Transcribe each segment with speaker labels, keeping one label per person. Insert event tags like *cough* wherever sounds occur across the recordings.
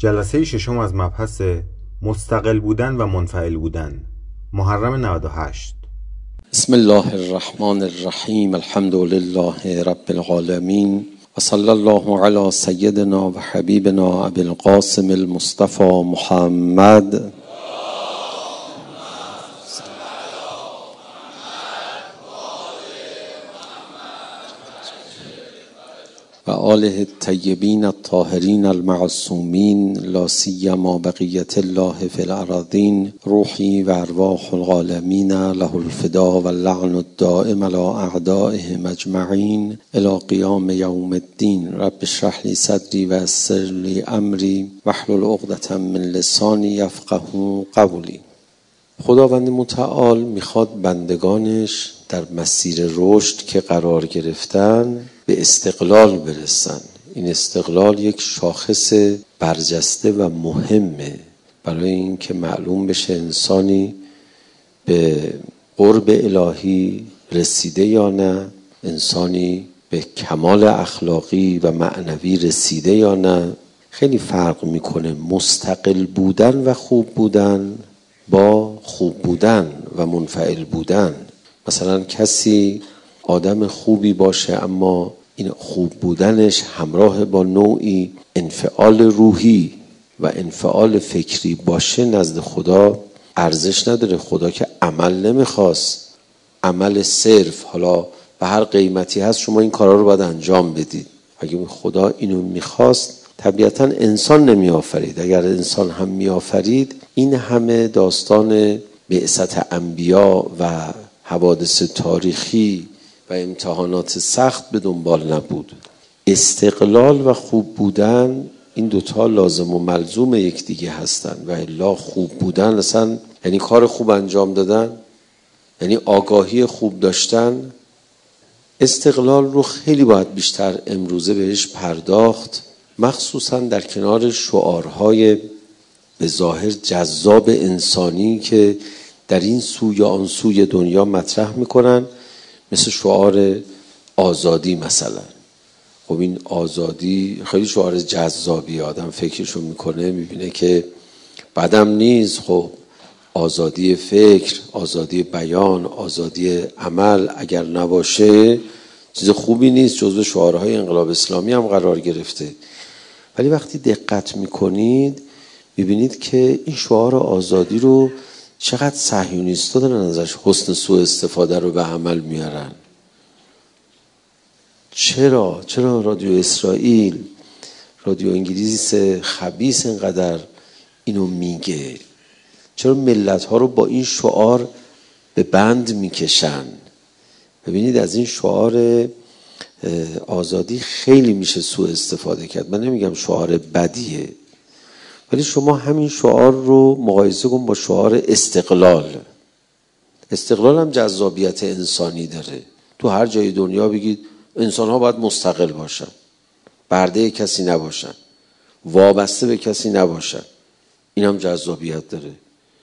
Speaker 1: جلسه ششم از مبحث مستقل بودن و منفعل بودن محرم 98
Speaker 2: بسم الله الرحمن الرحیم الحمد لله رب العالمین و صلی الله علی سیدنا و حبیبنا ابی القاسم المصطفى محمد و آله الطیبین الطاهرین المعصومین لا سیما بقیت الله فی الاراضین روحی و ارواح العالمین له الفدا و اللعن الدائم على اعدائهم اجمعین الى قیام یوم الدین. رب اشرح لی صدری و یسر لی امری واحلل عقدة من لسانی یفقه قولی. خداوند متعال می‌خواد بندگانش در مسیر رشد که قرار گرفتن به استقلال برسن. این استقلال یک شاخص برجسته و مهمه برای اینکه معلوم بشه انسانی به قرب الهی رسیده یا نه انسانی به کمال اخلاقی و معنوی رسیده یا نه. خیلی فرق می‌کنه مستقل بودن و خوب بودن با خوب بودن و منفعل بودن. مثلا کسی آدم خوبی باشه اما این خوب بودنش همراه با نوعی انفعال روحی و انفعال فکری باشه نزد خدا ارزش نداره. خدا که عمل نمی‌خواست. عمل صرف. حالا به هر قیمتی هست شما این کارا رو باید انجام بدید. اگه خدا اینو می‌خواست طبیعتا انسان نمی آفرید اگر انسان هم می آفرید این همه داستان بعثت انبیا و حوادث تاریخی و امتحانات سخت به دنبال نبود. استقلال و خوب بودن این دوتا لازم و ملزوم یکدیگه هستن و الا خوب بودن اصلا یعنی کار خوب انجام دادن یعنی آگاهی خوب داشتن. استقلال رو خیلی باید بیشتر امروزه بهش پرداخت مخصوصا در کنار شعارهای به ظاهر جذاب انسانی که در این سو یا آن سوی دنیا مطرح می‌کنن. مثل شعار آزادی مثلا. خب این آزادی خیلی شعار جذابی آدم فکرشو می‌کنه می‌بینه که بعدم نیست. خب آزادی فکر آزادی بیان آزادی عمل اگر نباشه چیز خوبی نیست. جزو شعارهای انقلاب اسلامی هم قرار گرفته. ولی وقتی دقت می‌کنید می‌بینید که این شعار آزادی رو چقدر صهیونیستا دارن ازش حسن سوء استفاده رو به عمل میارن. چرا؟ چرا رادیو اسرائیل رادیو انگلیس خبیس اینقدر اینو میگه؟ چرا ملت ها رو با این شعار به بند می‌کشن؟ ببینید از این شعار آزادی خیلی میشه سوء استفاده کرد. من نمیگم شعار بدیه. ولی شما همین شعار رو مقایسه کن با شعار استقلال. استقلال هم جذابیت انسانی داره. تو هر جای دنیا بگید انسان ها باید مستقل باشن. برده کسی نباشن. وابسته به کسی نباشن. این هم جذابیت داره.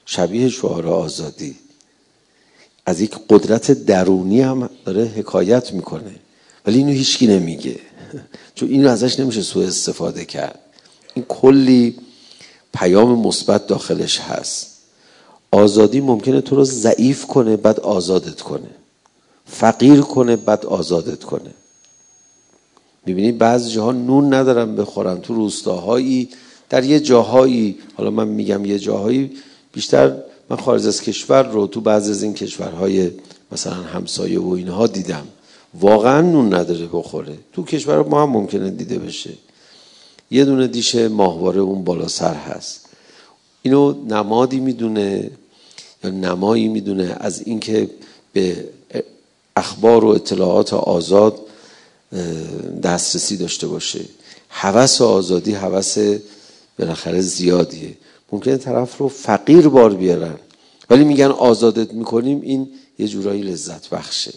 Speaker 2: شبیه شعار آزادی. از یک قدرت درونی هم داره حکایت می‌کنه. ولی اینو هیچکی نمیگه. *laughs* چون اینو ازش نمیشه سوء استفاده کرد. این کلی پیام مثبت داخلش هست. آزادی ممکنه تو رو ضعیف کنه بعد آزادت کنه. فقیر کنه بعد آزادت کنه. می‌بینید بعضی جاها نون ندارن بخورن تو روستاهایی در یه جاهایی حالا من میگم یه جاهایی بیشتر من خارج از کشور رو تو بعضی از این کشورهای مثلا همسایه و اینها دیدم. واقعا نون نداره بخوره. تو کشور ما هم ممکنه دیده بشه. یه دونه دیش ماهواره اون بالا سر هست. اینو نمادی می‌دونه یا نمایی می‌دونه از اینکه به اخبار و اطلاعات آزاد دسترسی داشته باشه. هوس آزادی هوس بالاخره زیادیه. ممکنه طرف رو فقیر بار بیارن. ولی میگن آزادت می‌کنیم این یه جورایی لذت بخشه.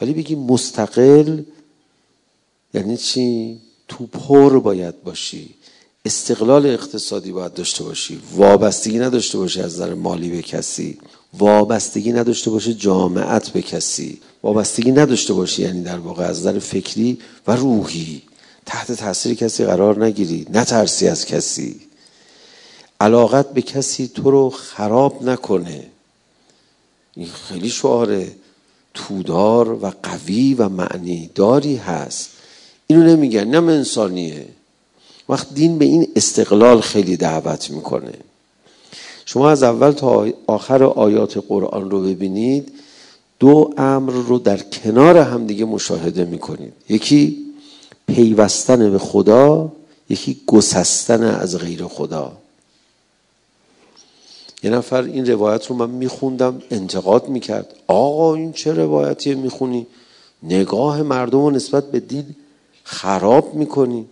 Speaker 2: ولی بگی مستقل یعنی چی؟ تو پر باید باشی. استقلال اقتصادی باید داشته باشی. وابستگی نداشته باشی از نظر مالی به کسی. وابستگی نداشته باشه جامعت به کسی. وابستگی نداشته باشی یعنی در واقع از نظر فکری و روحی. تحت تاثیر کسی قرار نگیری نترسی از کسی. علاقت به کسی تو رو خراب نکنه. این خیلی شعار تودار و قوی و معنی داری هست. اینو نمیگن. نه انسانیه. وقت دین به این استقلال خیلی دعوت می‌کنه. شما از اول تا آخر آیات قرآن رو ببینید دو امر رو در کنار هم دیگه مشاهده می‌کنید. یکی پیوستن به خدا یکی گسستن از غیر خدا. یه نفر این روایت رو من میخوندم انتقاد می‌کرد. آقا این چه روایتیه می‌خونی؟ نگاه مردم رو نسبت به دین خراب می‌کنی.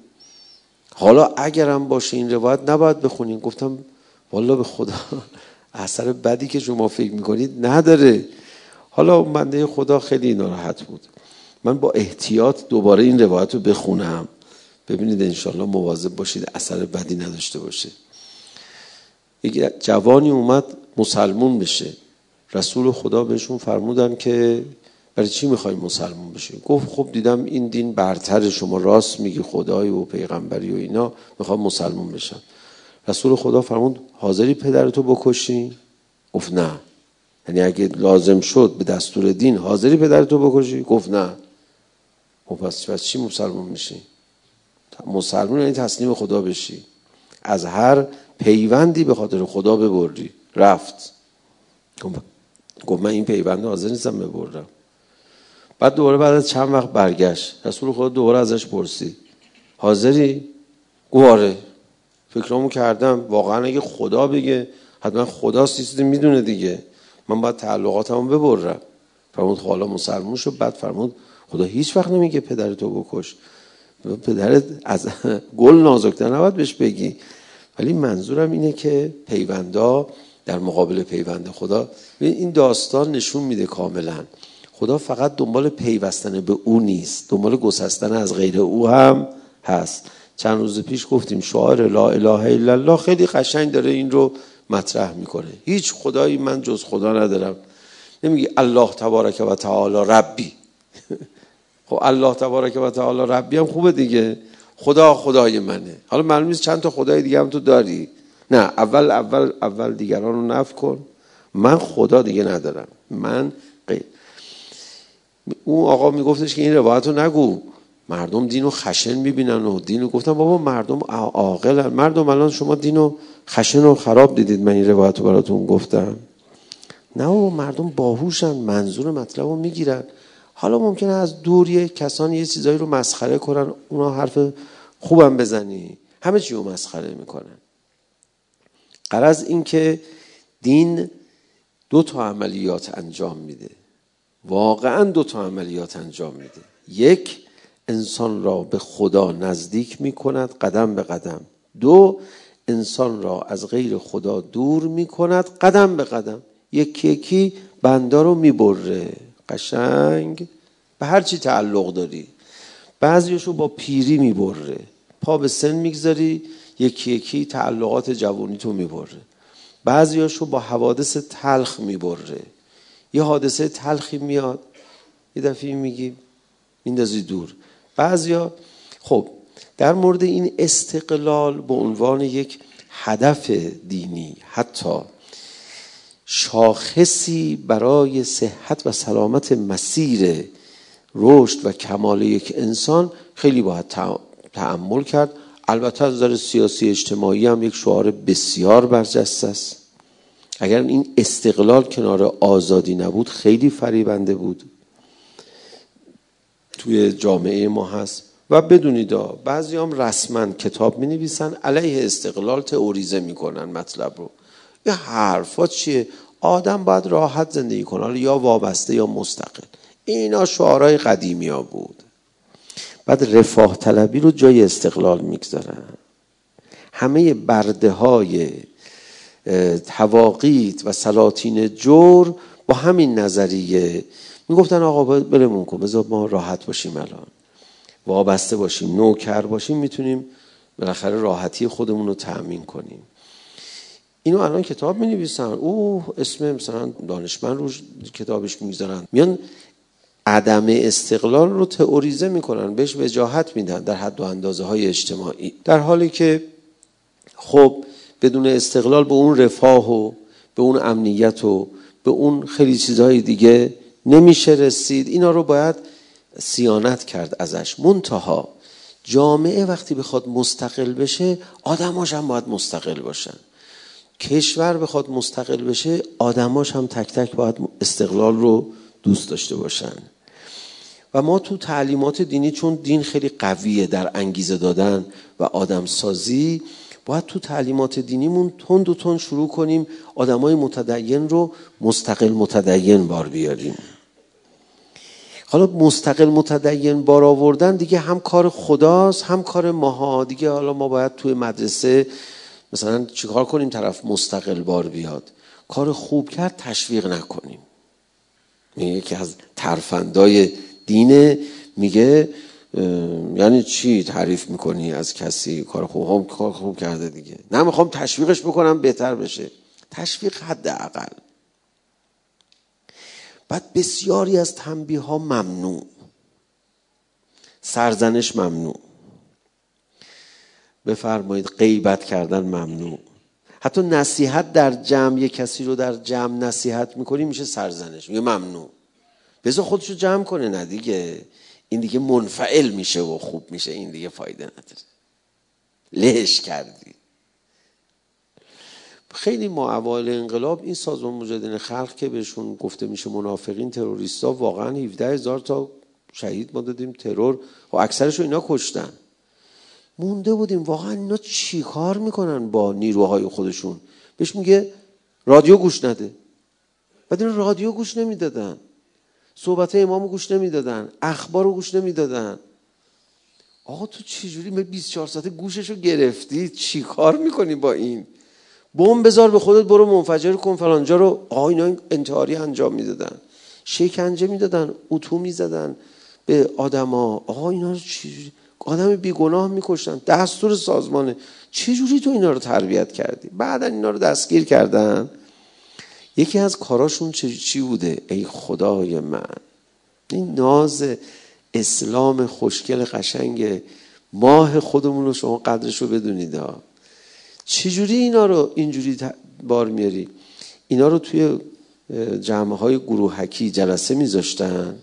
Speaker 2: حالا اگرم باشه این روایت نباید بخونین. گفتم والا به خدا اثر بدی که شما فکر می‌کنید نداره. حالا بنده خدا خیلی ناراحت بود. من با احتیاط دوباره این روایت رو بخونم. ببینید انشالله مواظب باشید اثر بدی نداشته باشه. یک جوانی اومد مسلمون بشه. رسول خدا بهشون فرمودن که برای چی می‌خوای مسلمون بشی گفت خب دیدم این دین برتر شما راست میگی خدای و پیغمبری و اینا می‌خوام مسلمون بشم. رسول خدا فرمود حاضری پدرتو بکشی؟ گفت نه. یعنی اگه لازم شد به دستور دین حاضری پدرتو بکشی؟ گفت نه. خب پس چی مسلمون میشی؟ مسلمون یعنی تسلیم خدا بشی. از هر پیوندی به خاطر خدا ببری رفت. گفت من این پیوند حاضر نیستم ببرم. بعد دوباره بعد از چند وقت برگشت. رسول خدا دوباره ازش پرسید. حاضری؟ گواره. فکرامو کردم. واقعا اگه خدا بگه حتما خدا سیستی می‌دونه دیگه. من باید تعلقاتمو ببرم. فرمود خب حالا مسلمون شد بعد فرمود خدا هیچ وقت نمیگه پدرتو بکش. پدرت از *laughs* گل نازکتر نباید بهش بگی. ولی منظورم اینه که پیوندا در مقابل پیوند خدا این داستان نشون میده کاملا. خدا فقط دنبال پیوستن به او نیست. دنبال گسستن از غیر او هم هست. چند روز پیش گفتیم شعار لا اله الا الله خیلی قشنگ داره این رو مطرح می‌کنه. هیچ خدایی من جز خدا ندارم. نمیگه الله تبارک و تعالی ربی. *laughs* خب الله تبارک و تعالی ربی هم خوبه دیگه. خدا خدای منه. حالا معلوم نیست چند تا خدای دیگه هم تو داری. نه اول اول اول دیگران رو نف کن. من خدا دیگه ندارم. من اون آقا میگفتش که این روایت رو نگو. مردم دینو خشن می‌بینن و دینو گفتم بابا مردم عاقلن. مردم الان شما دینو خشن و خراب دیدید من این روایت رو براتون گفتم. نه بابا مردم باهوشن منظور مطلب رو می‌گیرن. حالا ممکنه از دور یه کسان یه چیزایی رو مسخره کنن اونا حرف خوبم بزنی. همه چی رو مسخره می‌کنن. قرض این که دین دو تا عملیات انجام میده. واقعا دو تا عملیات انجام میده. یک انسان را به خدا نزدیک می‌کند قدم به قدم. دو انسان را از غیر خدا دور می‌کند قدم به قدم. یکی یکی بندا رو می‌بره. قشنگ. به هر چی تعلق داری. بعضیشو با پیری می‌بره. پا به سن می‌گذاری یکی یکی تعلقات جوانی تو می‌بره. بعضیاشو با حوادث تلخ می‌بره. یه حادثه تلخی میاد یه دفعه میگی میندازی دور. بعضیا خب در مورد این استقلال به عنوان یک هدف دینی حتی شاخصی برای صحت و سلامت مسیر رشد و کمال یک انسان خیلی باید تعمل کرد. البته از نظر سیاسی اجتماعی هم یک شعار بسیار برجسته است. اگر این استقلال کنار آزادی نبود خیلی فریبنده بود. توی جامعه ما هست. و بدونید بعضی هم رسما کتاب می نویسن علیه استقلال تئوریزه می‌کنن مطلب رو. یه حرفات چیه؟ آدم باید راحت زندگی کنه یا وابسته یا مستقل. اینا شعارهای قدیمی ها بود. بعد رفاه طلبی رو جای استقلال می‌گذارن. همه برده های تواقیت و سلاطین جور با همین نظریه. می‌گفتن آقا برمون کن بذار ما راحت باشیم الان. وابسته باشیم نوکر باشیم می‌تونیم بالاخره راحتی خودمون رو تأمین کنیم. اینو الان کتاب می نویسن او اسم مثلا دانشمند رو کتابش می‌گذارن. میان عدم استقلال رو تئوریزه می‌کنن بهش وجاهت میدن در حد و اندازه های اجتماعی. در حالی که خب بدون استقلال به اون رفاه و به اون امنیت و به اون خیلی چیزهای دیگه نمیشه رسید. اینا رو باید سیانت کرد ازش. منتها جامعه وقتی بخواد مستقل بشه آدماش هم باید مستقل باشن. کشور بخواد مستقل بشه آدماش هم تک تک باید استقلال رو دوست داشته باشن. و ما تو تعلیمات دینی چون دین خیلی قویه در انگیزه دادن و آدم سازی باید تو تعلیمات دینیمون تند و تند شروع کنیم آدمای متدین رو مستقل متدین بار بیاریم. حالا مستقل متدین بار آوردن دیگه هم کار خداست هم کار ماها. دیگه حالا ما باید توی مدرسه مثلا چیکار کنیم طرف مستقل بار بیاد؟ کار خوب کرد تشویق نکنیم. یکی از ترفندای دینه میگه یعنی چی تعریف می‌کنی از کسی؟ کار خوب کار خوب کرده دیگه. نه می‌خوام تشویقش بکنم بهتر بشه. تشویق حد اقل بعد بسیاری از تنبیه ها ممنوع. سرزنش ممنوع. بفرمایید غیبت کردن ممنوع. حتی نصیحت در جمع یه کسی رو در جمع نصیحت می‌کنی میشه سرزنش. میگه ممنوع. بذار خودش جمع کنه نه دیگه. این دیگه منفعل میشه و خوب میشه این دیگه فایده نداره. لهش کردی. خیلی ما اول انقلاب این سازمان مجاهدین خلق که بهشون گفته میشه منافقین تروریستا واقعا 17 هزار تا شهید ما دادیم ترور و اکثرش اینا کشتن. مونده بودیم واقعا اینا چی کار می‌کنن با نیروهای خودشون؟ بهش میگه رادیو گوش نده. بعد این رادیو گوش نمی‌دادن. صحبت امام گوش نمی‌دادن اخبار رو گوش نمی‌دادن. آقا تو چجوری به 24 ساعته گوشش رو گرفتی؟ چی کار می‌کنی با این؟ بم بذار به خودت برو منفجر کن فلانجا رو. آقا اینا انتحاری انجام می‌دادن. شکنجه می‌دادن اتو می‌زدن به آدما. آقا اینا رو چجوری آدم بیگناه میکشتن. دستور سازمانه. چجوری تو اینا رو تربیت کردی؟ بعدا اینا رو دستگیر کردن. یکی از کاراشون چی بوده؟ ای خدای من. این ناز اسلام خوشگل قشنگ ماه خودمون رو شما قدرش رو بدونید چجوری اینا رو اینجوری بار میاری؟ اینا رو توی جمعه های گروهکی جلسه میذاشتن.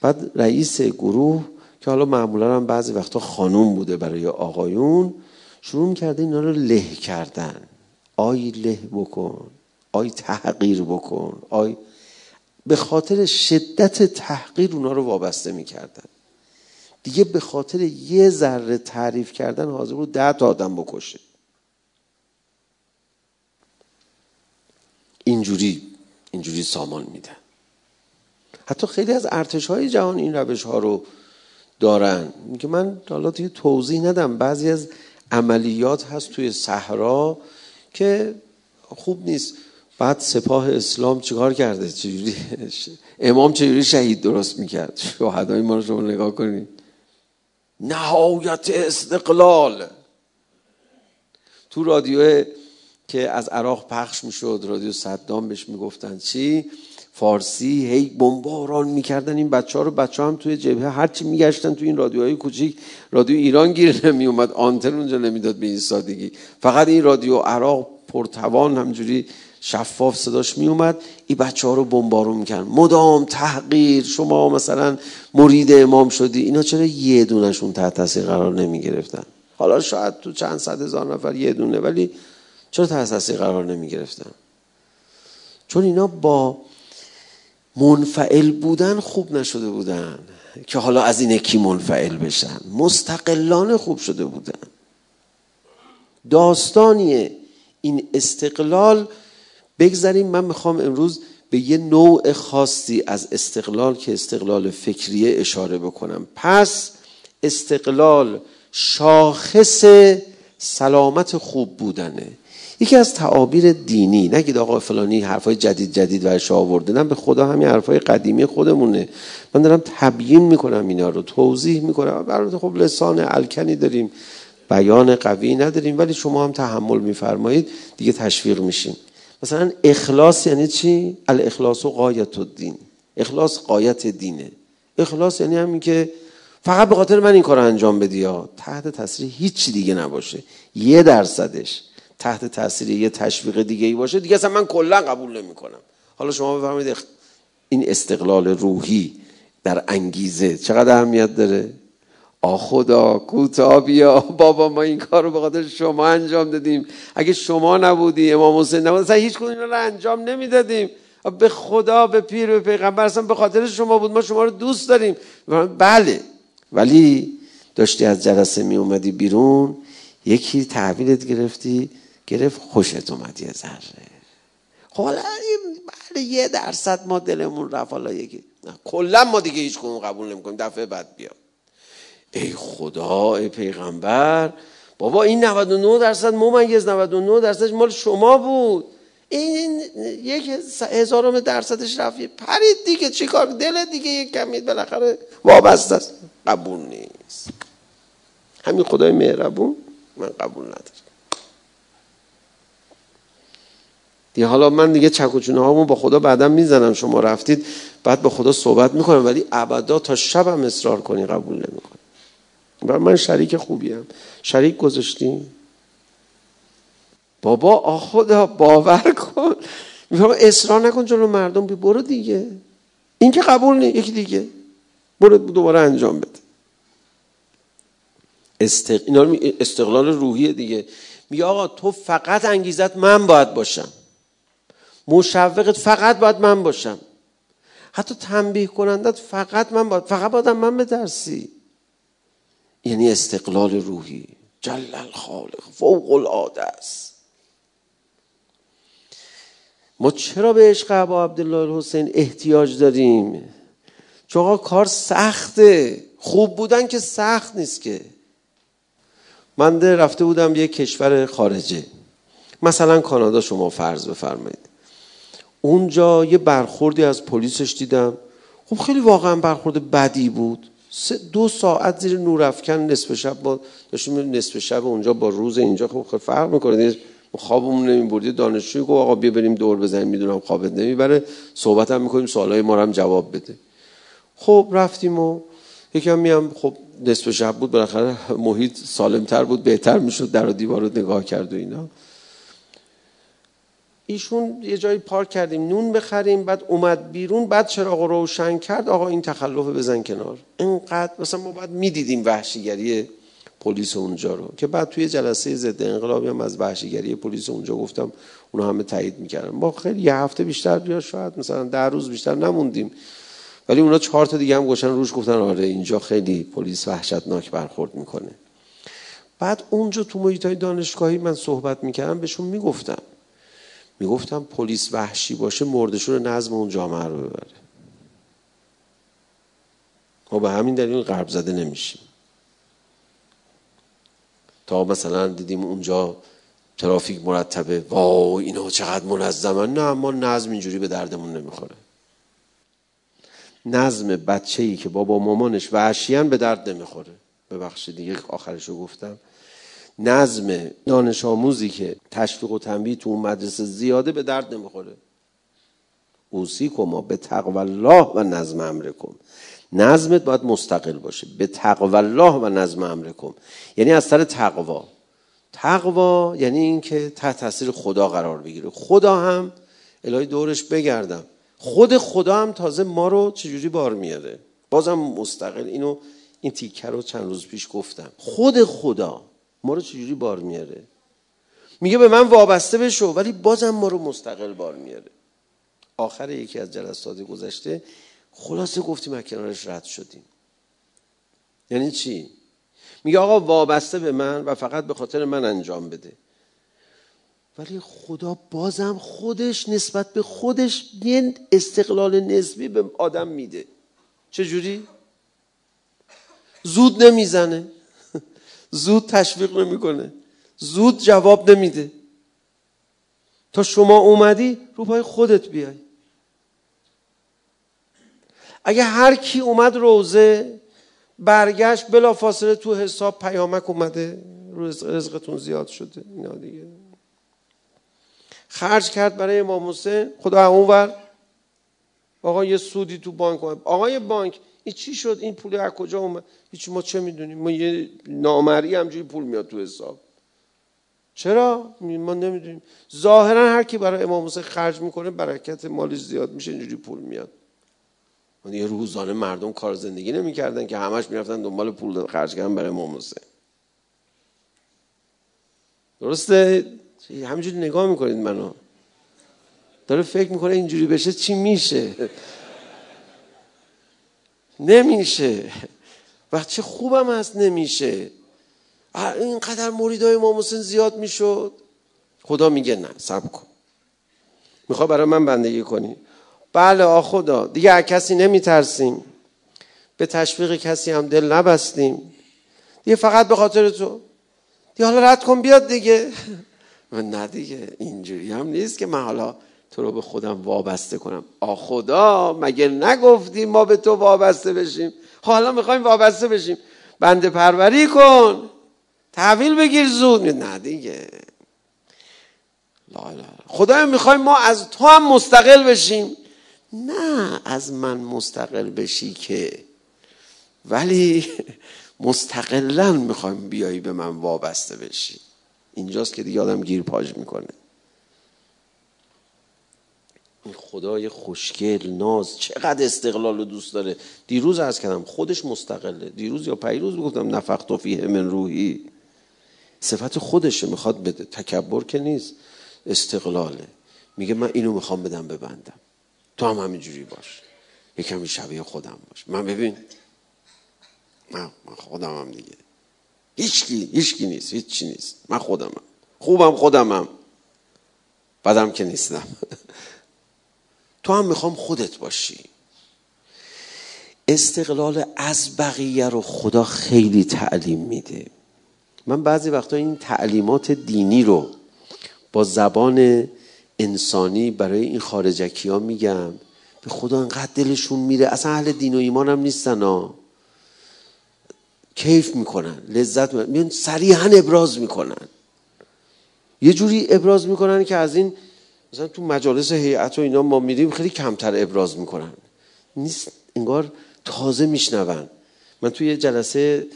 Speaker 2: بعد رئیس گروه که حالا معمولا هم بعضی وقتا خانوم بوده برای آقایون شروع کرده اینا رو له کردن. آی له بکن. آی تحقیر بکن. آی به خاطر شدت تحقیر اونا رو وابسته می‌کردن. دیگه به خاطر یه ذره تعریف کردن حاضر بود ده تا آدم بکشه. اینجوری اینجوری سامان میدن. حتی خیلی از ارتش های جهان این روش ها رو دارن. که من حالا توی توضیح ندم. بعضی از عملیات هست توی صحرا که خوب نیست. بعد سپاه اسلام چیکار کرده؟ چجوری؟ امام چجوری شهید درست می‌کرد؟ شهدای ما رو شما نگاه کنید. نهایت استقلال. تو رادیو که از عراق پخش می‌شد رادیو صدام بهش می‌گفتن چی؟ فارسی هی بمباران می‌کردن این بچه ها رو. بچه هم توی جبهه هرچی میگشتن توی این رادیوهای کوچیک رادیو ایران گیر نمیومد آنتن اونجا نمی‌داد به این سادگی. فقط این رادیو عراق پرتوان همجوری شفاف صداش میومد. این بچه ها رو بمبارون میکن مدام تحقیر شما مثلا مرید امام شدی. اینا چرا یه دونشون تحت تاثیر قرار نمی‌گرفتن؟ حالا شاید تو چند صد هزار نفر یه دونه ولی چرا تحت تاثیر قرار نمی‌گرفتن؟ چون اینا با منفعل بودن خوب نشده بودن که حالا از این کی منفعل بشن. مستقلانه خوب شده بودن. داستانی این استقلال بگذاریم من می‌خوام امروز به یه نوع خاصی از استقلال که استقلال فکریه اشاره بکنم. پس استقلال شاخص سلامت خوب بودنه. یکی از تعابیر دینی نگید آقا فلانی حرفای جدید جدید ورش آورده نه به خدا همین حرفای قدیمی خودمونه. من دارم تبیین می‌کنم اینا رو توضیح می‌کنم. برای خب لسان الکنی داریم بیان قوی نداریم ولی شما هم تحمل میفرمایید دیگه تشویق میشیم. مثلا اخلاص یعنی چی؟ الاخلاص و قایت الدین. اخلاص قایت دینه. اخلاص یعنی همین که فقط به خاطر من این کار انجام بدی یا. تحت تاثیر هیچ دیگه نباشه. یه درصدش تحت تاثیر یه تشویق دیگه ای باشه. دیگه اصلا من کلا قبول نمی‌کنم. حالا شما بفرمایید این استقلال روحی در انگیزه چقدر اهمیت داره؟ آ خدا کوتاه بیا. *laughs* بابا ما این کار رو به خاطر شما انجام دادیم. اگه شما نبودی امام حسین نبود اصلا هیچ کدوم رو انجام نمی‌دادیم. به خدا به پیر به پیغمبر اصلا به خاطر شما بود. ما شما رو دوست داریم. بله. ولی داشتی از جلسه می اومدی بیرون. یکی تحویلت گرفتی. گرفت خوشت اومد یه ذره. خب حالا بله یه درصد ما دلمون رفت. حالا یکی کلا ما دیگه هیچ قبول نمی‌کنیم. دفعه بعد بیا. ای خدا ای پیغمبر. بابا این 99 درصد ممیز 99 درصد مال شما بود. این یک هزارم درصدش رفت. پرید دیگه چیکار دل دیگه یک کمی بالاخره وابسته است. قبول نیست. همین خدای مهربون من قبول ندارم. دیگه حالا من دیگه چکوچونه هامون با خدا بعدا می‌زنم. شما رفتید بعد با خدا صحبت می‌کنم ولی ابدا تا شبم اصرار کنی قبول نمی‌کنم و من شریک خوبیم. شریک گذاشتیم. بابا آخدا باور کن. میگم اصرار نکن جلو مردم بی برو دیگه. این که قبول نیست یکی دیگه. برو دوباره انجام بده. استقلال روحی دیگه. میگه آقا تو فقط انگیزت من باید باشم. مشوقت فقط باید من باشم. حتی تنبیه کنندت فقط من باید فقط باید من بدرسی یعنی استقلال روحی. جل الخالق فوق العاده است. ما چرا به عشق ابا عبدالله الحسین احتیاج داریم؟ چون کار سخته. خوب بودن که سخت نیست که. من رفته بودم یه کشور خارجه. مثلا کانادا شما فرض بفرمایید. اونجا یه برخوردی از پلیسش دیدم. خب خیلی واقعا برخورد بدی بود. دو ساعت زیر نورافکن نصف شب با داشتیم نصف شب اونجا با روز اینجا خب فرق می‌کنه. خوابمون نمیبردی دانشجوی گفت آقا بیا بریم دور بزنیم می‌دونم خوابت نمی‌بره. صحبت هم می‌کنیم سوالای ما هم جواب بده. خب رفتیم و یکم میام خب نصف شب بود بالاخره محیط سالمتر بود بهتر می‌شد در و دیوار نگاه کرد و اینا. ایشون یه جایی پارک کردیم نون بخریم بعد اومد بیرون بعد چراغ روشن کرد آقا این تخلف بزن کنار. اینقدر مثلا ما بعد می‌دیدیم وحشیگری پلیس اونجا رو که بعد توی جلسه ضد انقلابی هم از وحشیگری پلیس اونجا گفتم اونا همه تایید می‌کردن. ما خیلی یه هفته بیشتر یا شاید مثلا ده روز بیشتر نموندیم. ولی اونا چهار تا دیگه هم گوشن روش گفتن آره اینجا خیلی پلیس وحشتناک برخورد می‌کنه. بعد اونجا تو محیط دانشگاهی من صحبت می‌کردم بهشون می‌گفتم می‌گفتم پلیس وحشی باشه مردشون نظم اون جامعه رو ببره. ما به همین دلیل غرب زده نمیشیم. تا مثلا دیدیم اونجا ترافیک مرتبه وای اینا چقدر منظمن. نه ما نظم اینجوری به دردمون نمی‌خوره. نظم بچه ای که بابا مامانش وحشیان به درد نمی‌خوره. ببخشید دیگه آخرش رو گفتم. نظم دانش آموزی که تشویق و تنبیه تو اون مدرسه زیاده به درد نمی‌خوره. اوسی کما به تقوی الله و نظم امرکم نظمت باید مستقل باشه. به تقوی الله و نظم امرکم یعنی از سر تقوا. تقوا یعنی اینکه تحت تاثیر خدا قرار بگیره. خدا هم الهی دورش بگردم. خود خدا هم تازه ما رو چجوری بار میاره؟ بازم مستقل اینو این تیکه رو چند روز پیش گفتم. خود خدا ما رو چجوری بار میاره؟ میگه به من وابسته بشو ولی بازم ما رو مستقل بار میاره. آخر یکی از جلسات گذشته خلاصه گفتیم از کنارش رد شدیم. یعنی چی؟ میگه آقا وابسته به من و فقط به خاطر من انجام بده. ولی خدا بازم خودش نسبت به خودش یه استقلال نسبی به آدم میده. چجوری؟ زود نمی‌زنه. زود تشویق نمی‌کنه. زود جواب نمیده. تا شما اومدی رو پای خودت بیای. اگه هر کی اومد روزه برگشت بلا فاصله تو حساب پیامک اومده. رزقتون زیاد شده. اینا دیگه. خرج کرد برای امام حسین. خدا اونور. آقا یه سودی تو بانک اومد. آقای بانک. این چی شد؟ این پول از کجا اومد؟ هیچ ما چه می‌دونیم؟ ما یه نامری همجوری پول میاد تو حساب. چرا؟ ما نمی‌دونیم. ظاهرا هر کی برای امام حسین خرج می‌کنه برکت مالی زیاد میشه اینجوری پول میاد. یه روزانه مردم کار زندگی نمی‌کردن که همش می‌رفتن دنبال پول خرج کردن برای امام حسین. درسته؟ همینجوری نگاه می‌کنید منو. داره فکر می‌کنه اینجوری بشه چی میشه؟ نمیشه. وقت چه خوبم هست نمیشه. اینقدر مریدای امام حسین زیاد می‌شد. خدا میگه نه سب کن. می‌خوای برای من بندگی کنی؟ بله آ خدا. دیگه از کسی نمیترسیم. به تشویق کسی هم دل نبستیم. دیگه فقط به خاطر تو. دیگه حالا رد کن بیاد دیگه. *laughs* نه دیگه اینجوری هم نیست که من حالا تو رو به خودم وابسته کنم. آ خدا مگه نگفتیم ما به تو وابسته بشیم؟ حالا می‌خوایم وابسته بشیم. بنده پروری کن. تحویل بگیر زود. نه دیگه. خدایا می‌خوایم ما از تو هم مستقل بشیم. نه از من مستقل بشی که. ولی مستقلا می‌خوایم بیایی به من وابسته بشی. اینجاست که دیگه آدم گیر پاج می‌کنه. این خدای خوشگل ناز چقدر استقلال رو دوست داره. دیروز از کردم خودش مستقله. دیروز یا پیروز گفتم نفخت فیه من روحی. صفت خودشه می‌خواد بده. تکبر که نیست استقلاله. میگه من اینو می‌خوام بدم ببندم تو هم همینجوری باش. یکمی شبیه خودم باش. من ببین. من خودم هم دیگه. هیچکی هیچکی نیست. هیچی نیست. من خودمم. خوبم خودمم. بدم که نیستم. *laughs* تو هم می‌خوام خودت باشی. استقلال از بقیه رو خدا خیلی تعلیم میده. من بعضی وقتا این تعلیمات دینی رو با زبان انسانی برای این خارجکی ها میگم به خدا انقدر دلشون میره. اصلا اهل دین و ایمان هم نیستن ها. کیف می‌کنن لذت میان صریحا ابراز می‌کنن. یه جوری ابراز می‌کنن که از این مثلا تو مجالس هیئت و اینا ما میریم خیلی کمتر ابراز می‌کنن. نیست انگار تازه میشنون. من توی یه جلسه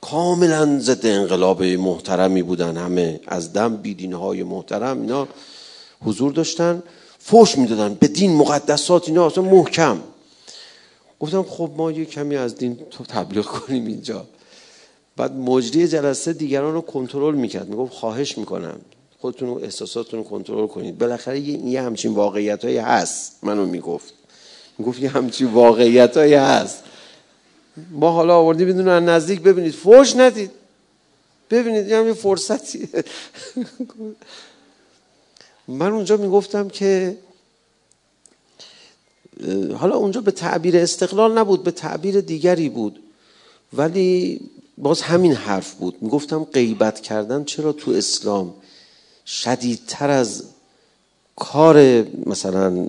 Speaker 2: کاملا ضد انقلاب محترمی بودن همه. از دم بیدین های محترم اینا حضور داشتن فوش می‌دادن. به دین مقدسات اینا اصلا محکم. گفتم خب ما یه کمی از دین تو تبلیغ کنیم اینجا. بعد مجری جلسه دیگران رو کنترل می‌کرد. می‌گفت خواهش می‌کنم. خودتون رو احساساتتون رو کنترل کنید. بالاخره یه, یه همچین واقعیت هست منو می‌گفت. می‌گفت یه همچین واقعیت هست. ما حالا آوردی بدون از نزدیک ببینید. فوش ندید. ببینید یه فرصتی. *laughs* من اونجا می‌گفتم که حالا اونجا به تعبیر استقلال نبود به تعبیر دیگری بود. ولی باز همین حرف بود. می‌گفتم غیبت کردن چرا تو اسلام؟ شدیدتر از کار مثلا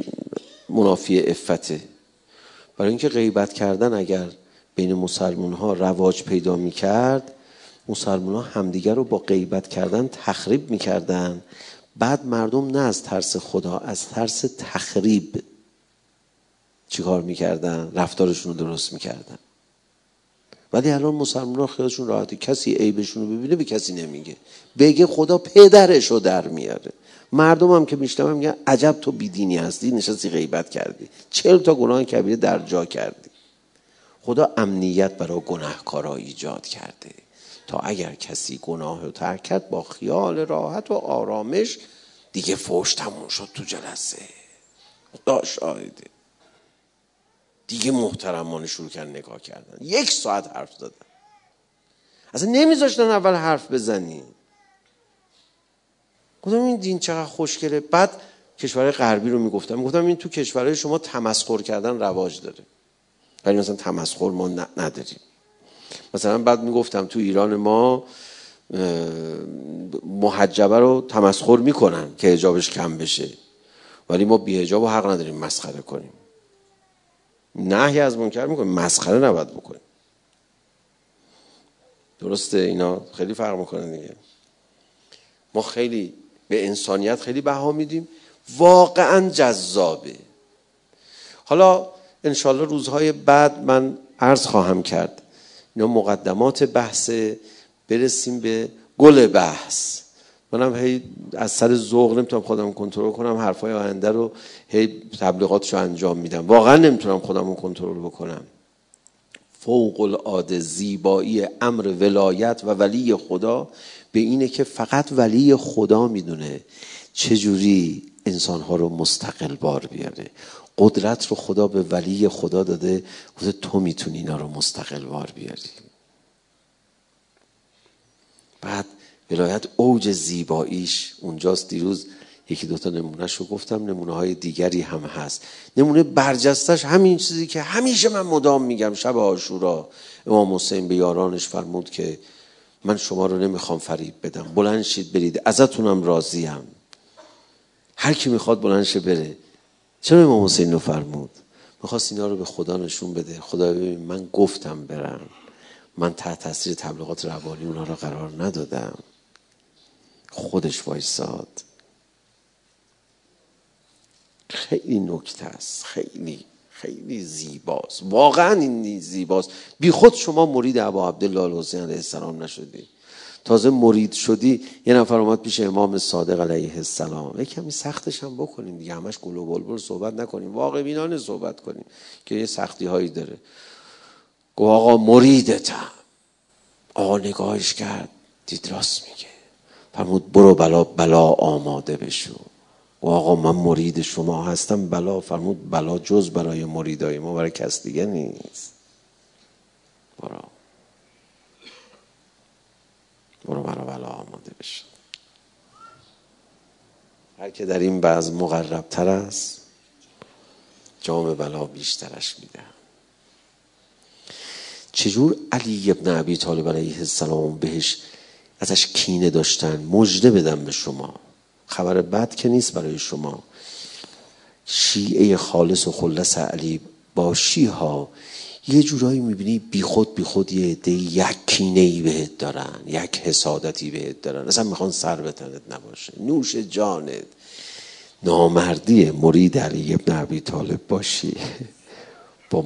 Speaker 2: منافی افته برای اینکه غیبت کردن اگر بین مسلمان ها رواج پیدا می کرد مسلمان ها همدیگر رو با غیبت کردن تخریب می‌کردن. بعد مردم نه از ترس خدا از ترس تخریب چیکار می‌کردن؟ رفتارشون رو درست می‌کردن. ولی الان مسلمان خیالشون راحتی کسی عیبشون رو ببینه به کسی نمیگه. بگه خدا پدرش رو در میاره. مردم هم که میشنم میگن عجب تو بیدینی هستی نشستی غیبت کردی. چل تا گناه کبیره در جا کردی. خدا امنیت برای گناهکارا ایجاد کرده. تا اگر کسی گناه رو ترک کرد با خیال راحت و آرامش دیگه فوش تموم شد تو جلسه. خدا شاهده. دیگه محترمانه شروع کرد نگاه کردن. یک ساعت حرف دادن اصلا نمیذاشتن اول حرف بزنی. گفتم این دین چقدر خوشگله. بعد کشورهای غربی رو می‌گفتم. می‌گفتم این تو کشورهای شما تمسخر کردن رواج داره. ولی مثلا تمسخر ما نداریم. مثلا بعد می‌گفتم تو ایران ما محجبه رو تمسخر می‌کنن که هجابش کم بشه. ولی ما بی هجاب حق نداریم مسخره کنیم. نهی از منکر می‌کنیم مسخره نباید بکنیم درسته؟ اینا خیلی فرق می‌کنه دیگه. ما خیلی به انسانیت خیلی بها میدیم. واقعا جذابه. حالا انشالله روزهای بعد من عرض خواهم کرد. اینا مقدمات بحث برسیم به گل بحث. منم هی از سر ذوق نمی‌تونم خودم کنترل کنم حرفای آینده رو هی تبلیغاتشو انجام میدم. واقعا نمی‌تونم خودم رو کنترل بکنم. فوق العاده زیبایی امر ولایت و ولی خدا به اینه که فقط ولی خدا می‌دونه چجوری انسانها رو مستقل بار بیاره. قدرت رو خدا به ولی خدا داده خود تو می‌تونی اینا رو مستقل بار بیاری. بعد ولایت اوج زیباییش اونجاست. دیروز یکی دوتا نمونهش رو گفتم. نمونه های دیگری هم هست. نمونه برجستش همین چیزی که همیشه من مدام میگم. شب آشورا امام حسین به یارانش فرمود که من شما رو نمی‌خوام فریب بدم. بلند شید برید. ازتونم راضیم. هر کی می‌خواد بلند شه بره. چرا امام حسین رو فرمود؟ می‌خواست اینا رو به خدا نشون بده. خدا ببین من گفتم برم. من تحت تاثیر تبلیغات روانی اونا رو قرار ندادم. خودش وایساد. خیلی نکته است. خیلی خیلی زیباست. واقعا این زیباست. بی خود شما مرید ابا عبدالله الحسین علیه السلام نشدی. تازه مرید شدی یه نفر اومد پیش امام صادق علیه السلام. یه کمی سختش هم بکنیم دیگه. همش گل و بلبل صحبت نکنیم. واقع بینانه صحبت کنیم که یه سختی هایی داره. گو آقا مریدتم. آقا نگاهش کرد. دید راست میگه. فرمود برو بلا بلا آماده بشو. و آقا من مرید شما هستم. بلا فرمود بلا جز برای مریدای ما برای کس دیگه نیست. برو. برو برا بلا آماده بشو. هر که در این بعض مقرب تر است جام بلا بیشترش میده. چجور علی ابن عبی طالب علیه السلام بهش ازش کینه داشتن مجده بدم به شما. خبر بد که نیست برای شما. شیعه خالص و خلص علی باشی ها یه جورایی می‌بینی بی خود بی خود یه عده یک کینه ای بهت دارن یک حسادتی بهت دارن. اصلا می‌خوان سر بتنت نباشه. نوش جانت. نامردی مرید علی ابن عبی طالب باشی. با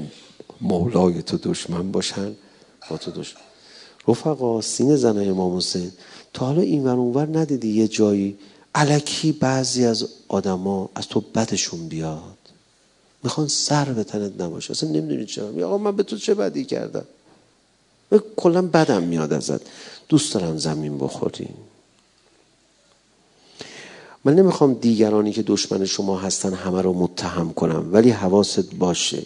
Speaker 2: مولای تو دشمن باشن با تو دشمن. رفقا سینه زنه امام حسین. تا حالا این ور اونور ندیدی یه جایی علکی بعضی از آدما از تو بدشون بیاد؟ می‌خوان سر به تنت نباشه. اصلا نمی‌دونی چرا. آقا من به تو چه بدی کردم؟ کلا بدم میاد ازت. دوست دارم زمین بخوریم من نمی‌خوام دیگرانی که دشمن شما هستن همه رو متهم کنم ولی حواست باشه.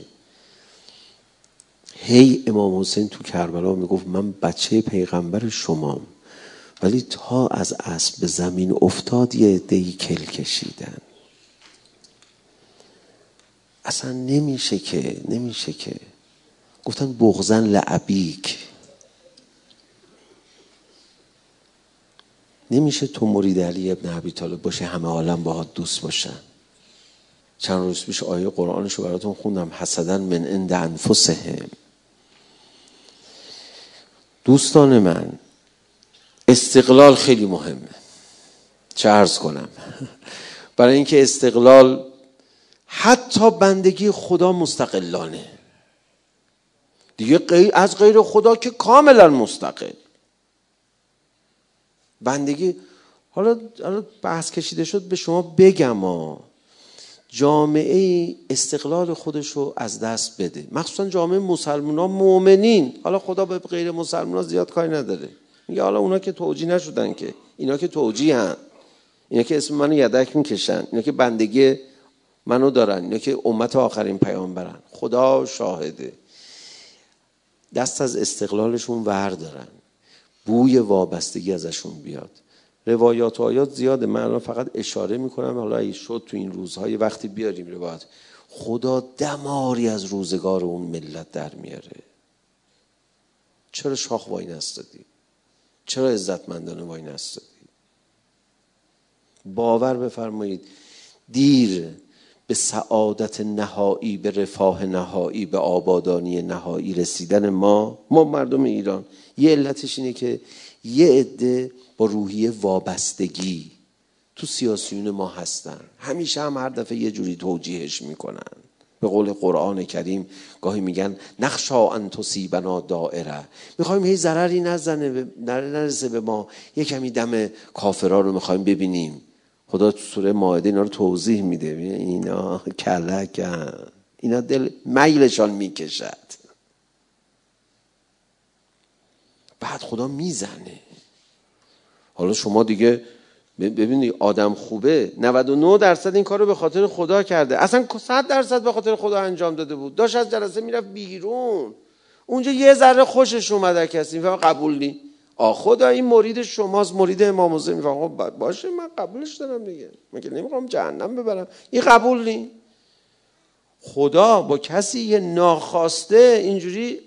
Speaker 2: هی امام حسین تو کربلا می‌گفت من بچه پیغمبر شمام. ولی تا از اسب به زمین افتاد یه عدهای کل کشیدن. اصلا نمیشه که نمیشه که. گفتن بغزن لعبیک. نمیشه تو مرید علی ابن عبی طالب باشه همه عالم باهات دوست باشن. چند روز پیش آیه قرآنش رو براتون خوندم حسدن من عند انفسهم. دوستان من استقلال خیلی مهمه. چه ارز کنم؟ *laughs* برای اینکه استقلال حتی بندگی خدا مستقلانه. دیگه از غیر خدا که کاملا مستقل. بندگی حالا بحث کشیده شد به شما بگم ها. جامعه استقلال خودش رو از دست بده. مخصوصا جامعه مسلمان ها مؤمنین. حالا خدا به غیر مسلمان ها زیاد کاری نداره. میگه حالا اونا که توجی نشدن که اینا که توجی هن. اینا که اسم منو یدک می‌کشن. اینا که بندگی منو دارن. اینا که امت آخرین پیامبرن. خدا شاهده. دست از استقلالشون ور دارن بوی وابستگی ازشون بیاد. روایات و آیات زیاده. من فقط اشاره می‌کنم. حالا اگه شد تو این روزهای وقتی بیاریم روایات خدا دماری از روزگار اون ملت در میاره. چرا شاخ وای نستادی؟ چرا عزتمندانه وای نستادی؟ باور بفرمایید دیر به سعادت نهایی به رفاه نهایی به آبادانی نهایی رسیدن ما ما مردم ایران. یه علتش اینه که یه عده با روحیه وابستگی تو سیاسیون ما هستن. همیشه هم هر دفعه یه جوری توجیهش می‌کنن. به قول قرآن کریم گاهی میگن نخشا ان تصیبنا دائره. می‌خوایم هی ضرری نزنه نرسه به ما. یه کمی دم کافرا رو می‌خوایم ببینیم. خدا تو سوره ماعده اینا رو توضیح میده. اینا کلکن اینا دل میلشان می‌کشد. بعد خدا می‌زنه. حالا شما دیگه ببینید آدم خوبه 99 درصد این کارو به خاطر خدا کرده. اصلا 100 درصد به خاطر خدا انجام داده بود. داشت از جلسه می‌رفت بیرون. اونجا یه ذره خوشش اومده کسی. میفهم قبول نی آ خدا این مرید شماست مرید امام حسین. میفهم خب باشه من قبولش دارم دیگه. من که نمی‌خوام جهنم ببرم؟ این قبول نی. خدا با کسی یه ناخواسته اینجوری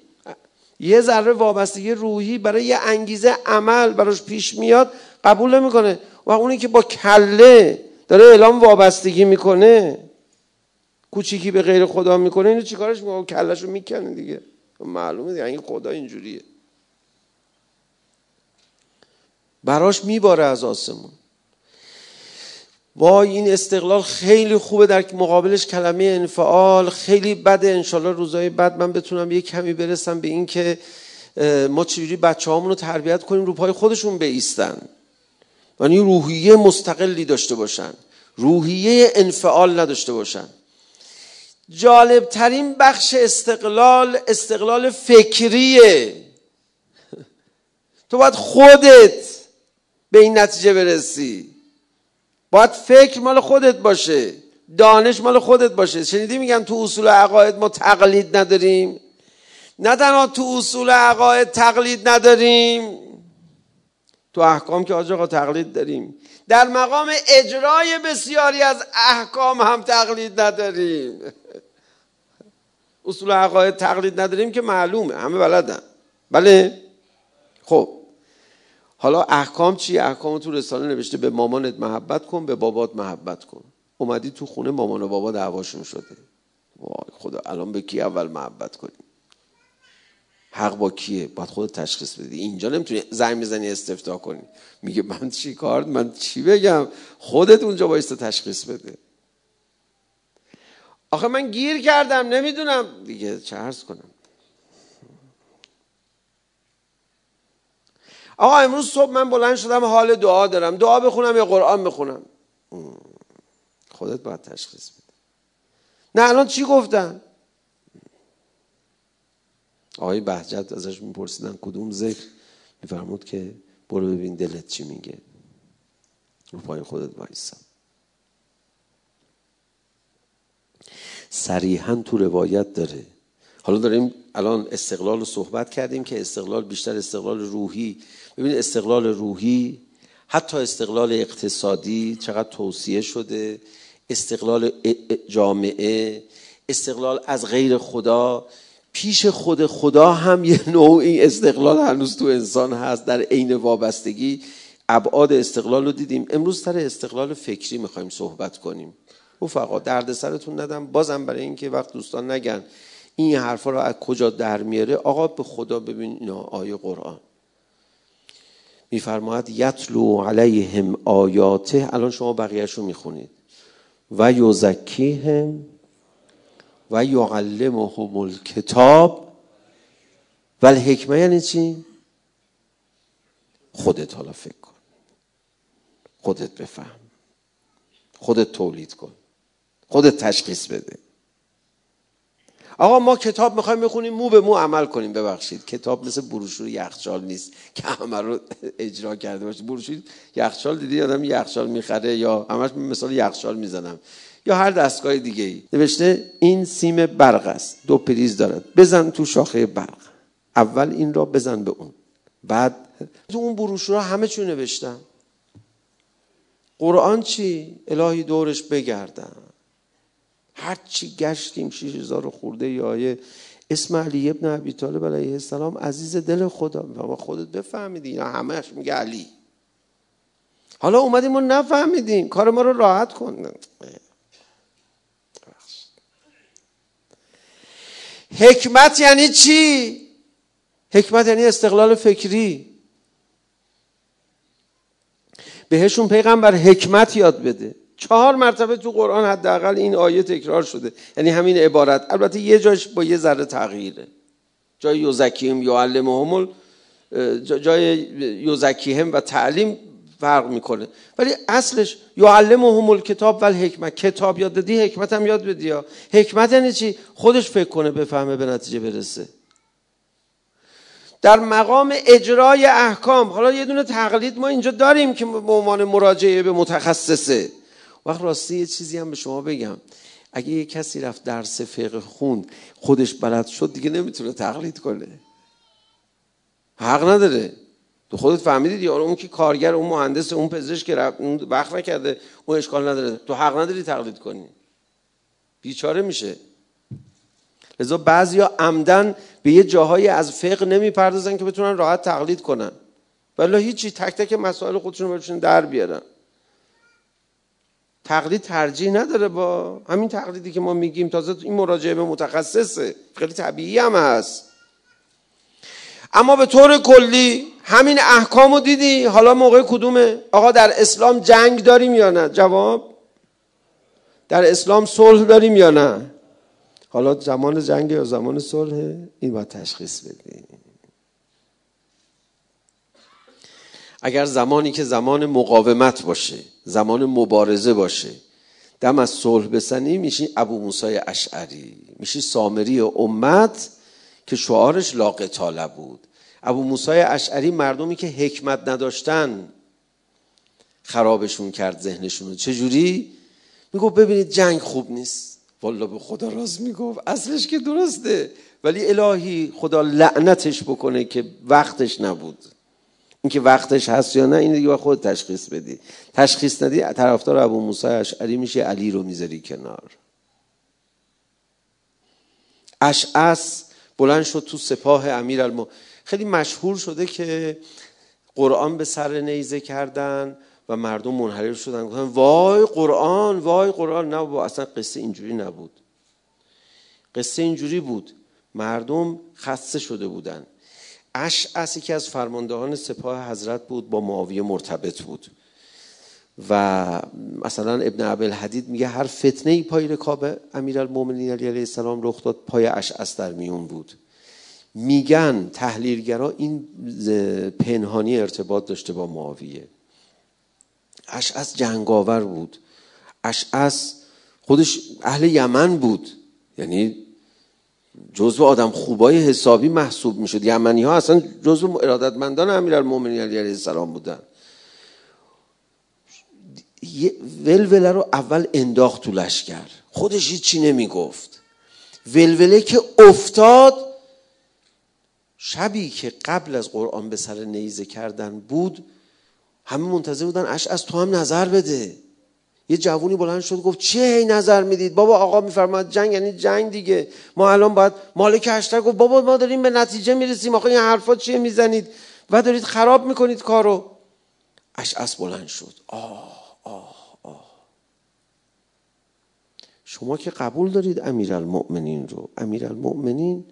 Speaker 2: یه ذره وابستگی روحی برای یه انگیزه عمل براش پیش میاد قبول نمی‌کنه. و اونی که با کله داره اعلام وابستگی می‌کنه کوچیکی به غیر خدا می‌کنه اینو چیکارش می‌کنه؟ کلش رو می‌کنه دیگه. معلومه دیگه این خدا اینجوریه. براش میباره از آسمون. وای این استقلال خیلی خوبه در مقابلش کلمه انفعال خیلی بده. انشالله روزای بعد من بتونم یه کمی برسم به این که ما چجوری بچه رو تربیت کنیم رو پای خودشون بیستن. یعنی روحیه مستقلی داشته باشن. روحیه انفعال نداشته باشن. جالب ترین بخش استقلال استقلال فکریه. *laughs* تو باید خودت به این نتیجه برسی. باید فکر مال خودت باشه. دانش مال خودت باشه. شنیدی میگن تو اصول عقاید ما تقلید نداریم؟ نه تنها تو اصول عقاید تقلید نداریم تو احکام که آجاقا تقلید داریم. در مقام اجرای بسیاری از احکام هم تقلید نداریم. *laughs* اصول عقاید تقلید نداریم که معلومه همه بلدن. بله؟ خب. حالا احکام چی احکام تو رساله نوشته به مامانت محبت کن به بابات محبت کن. اومدی تو خونه مامان و بابا دعواشون شده. وای خدا الان به کی اول محبت کنیم حق با کیه؟ باید خود تشخیص بدی. اینجا نمی‌تونی زنگ می‌زنی استفتا کنی. میگه من چی کار؟ من چی بگم؟ خودت اونجا بایست تشخیص بده. آخه من گیر کردم نمی‌دونم. دیگه چه عرض کنم؟ آقا امروز صبح من بلند شدم حال دعا دارم. دعا بخونم یا قرآن بخونم؟ خودت باید تشخیص بده نه الان چی گفتن؟ آقای بهجت ازش میپرسیدن کدوم ذکر؟ میفرمود که برو ببین دلت چی میگه. رو پای خودت وایسا. صریحا تو روایت داره. حالا داریم الان استقلال رو صحبت کردیم که استقلال بیشتر استقلال روحی ببین استقلال روحی حتی استقلال اقتصادی چقدر توصیه شده استقلال جامعه استقلال از غیر خدا. پیش خود خدا هم یه نوعی استقلال هنوز تو انسان هست در عین وابستگی. ابعاد استقلال رو دیدیم. امروز سر استقلال فکری می‌خوایم صحبت کنیم. رفقا درد سرتون ندم. بازم برای اینکه وقت دوستان نگن. این حرفا رو از کجا در میاره؟ آقا به خدا ببین اینا آیه قرآن. میفرماید یتلو علیهم آیاته. الان شما بقیهش رو می‌خونید. و یزکیهم و یعلمهم الکتاب. و الحکمه یعنی چی؟ خودت حالا فکر کن. خودت بفهم. خودت تولید کن. خودت تشخیص بده. آقا ما کتاب می‌خوایم بخونیم مو به مو عمل کنیم. ببخشید کتاب مثل بروشور یخچال نیست. که همه رو اجرا کرده باشه. بروشور یخچال دیدی؟ آدم یخچال می‌خره یا همش مثال یخچال می‌زنم. یا هر دستگاه دیگه ای نوشته این سیم برق است. دو پریز دارد. بزن تو شاخه برق. اول این را بزن به اون. بعد تو اون بروشورها همه چون نوشتم. قرآن چی؟ الهی دورش بگردم. هر چی گشتیم شیش هزار خورده یا آیه اسم علی ابن ابی طالب علیه السلام عزیز دل خدا. و خودت بفهمیدی اینا همهش میگه علی. حالا اومدیم ما نفهمیدیم. کار ما رو راحت کن. حکمت یعنی چی؟ حکمت یعنی استقلال فکری. بهشون پیغمبر حکمت یاد بده. چهار مرتبه تو قرآن حداقل این آیه تکرار شده. یعنی همین عبارت. البته یه جاش با یه ذره تغییره. جای یوزکیم یعلمهم جای یوزکیهم و تعلیم فرق می‌کنه. ولی اصلش یعلمهم الکتاب و الحکمت کتاب یاد دادی حکمت هم یاد بدی ها. حکمت یعنی چی؟ خودش فکر کنه بفهمه به نتیجه برسه. در مقام اجرای احکام حالا یه دونه تقلید ما اینجا داریم که به عنوان مراجعه به متخصصه. وقت راستی یه چیزی هم به شما بگم. اگه یه کسی رفت درس فقه خوند خودش بلد شد دیگه نمی‌تونه تقلید کنه. حق نداره. تو خودت فهمیدید یا اون که کارگر اون مهندس اون پزشک که اون وقت نکرده اون اشکال نداره. تو حق نداری تقلید کنی. بیچاره میشه. لذا بعضیا عمدن به یه جاهایی از فقه نمی‌پردازن که بتونن راحت تقلید کنن. ولی هیچی تک تک مسائل خودشون برشون در بیارن. تقلید ترجیح نداره با همین تقلیدی که ما میگیم. تازه این مراجعه به متخصصه. خیلی طبیعی هم هست. اما به طور کلی همین احکام رو دیدی؟ حالا موقع کدومه؟ آقا در اسلام جنگ داریم یا نه؟ جواب؟ در اسلام صلح داریم یا نه؟ حالا زمان جنگ یا زمان صلح؟ این باید تشخیص بدیم. اگر زمانی که زمان مقاومت باشه زمان مبارزه باشه. دم از صلح بسنی میشی ابو موسای اشعری. میشی سامری امت که شعارش لاقتاله بود. ابو موسای اشعری مردمی که حکمت نداشتن خرابشون کرد ذهنشون چجوری؟ می‌گفت ببینید جنگ خوب نیست. والا به خدا راست می‌گفت. اصلش که درسته. ولی الهی خدا لعنتش بکنه که وقتش نبود. اینکه وقتش هست یا نه این دیگه خود تشخیص بدی. تشخیص ندی طرفدار ابو موسی اشعری میشه علی رو می‌ذاری کنار. اشعس بلند شد تو سپاه امیر الم... خیلی مشهور شده که قرآن به سر نیزه کردن و مردم منحرف شدن. گفتن وای قرآن وای قرآن. نه با اصلا قصه اینجوری نبود. قصه اینجوری بود. مردم خسته شده بودن. اشعثی که از فرماندهان سپاه حضرت بود با معاویه مرتبط بود. و مثلا ابن عبل حدید میگه هر فتنه ای پای رکاب امیر المومنین علیه السلام رخ داد پای اشعث در میون بود. میگن تحلیلگرا این پنهانی ارتباط داشته با معاویه. اشعث جنگاور بود. اشعث خودش اهل یمن بود. یعنی جزو آدم خوبای حسابی محسوب می‌شد. یمنی ها اصلا جزو ارادتمندان امیرالمومنین علیه السلام بودن. ولوله رو اول انداخت تو لشکر. خودش هیچی نمی‌گفت. ولوله که افتاد شبی که قبل از قرآن به سر نیزه کردن بود همه منتظر بودن اش از تو هم نظر بده. یه جوونی بلند شد گفت چه هی نظر می‌دید؟ بابا آقا میفرماد جنگ یعنی جنگ دیگه. ما الان باید مالک اشتر گفت بابا ما داریم به نتیجه می‌رسیم آقا این حرفا چیه می‌زنید؟ و دارید خراب می‌کنید کارو. اش بلند شد. آه آه آه. شما که قبول دارید امیرالمؤمنین رو. امیرالمؤمنین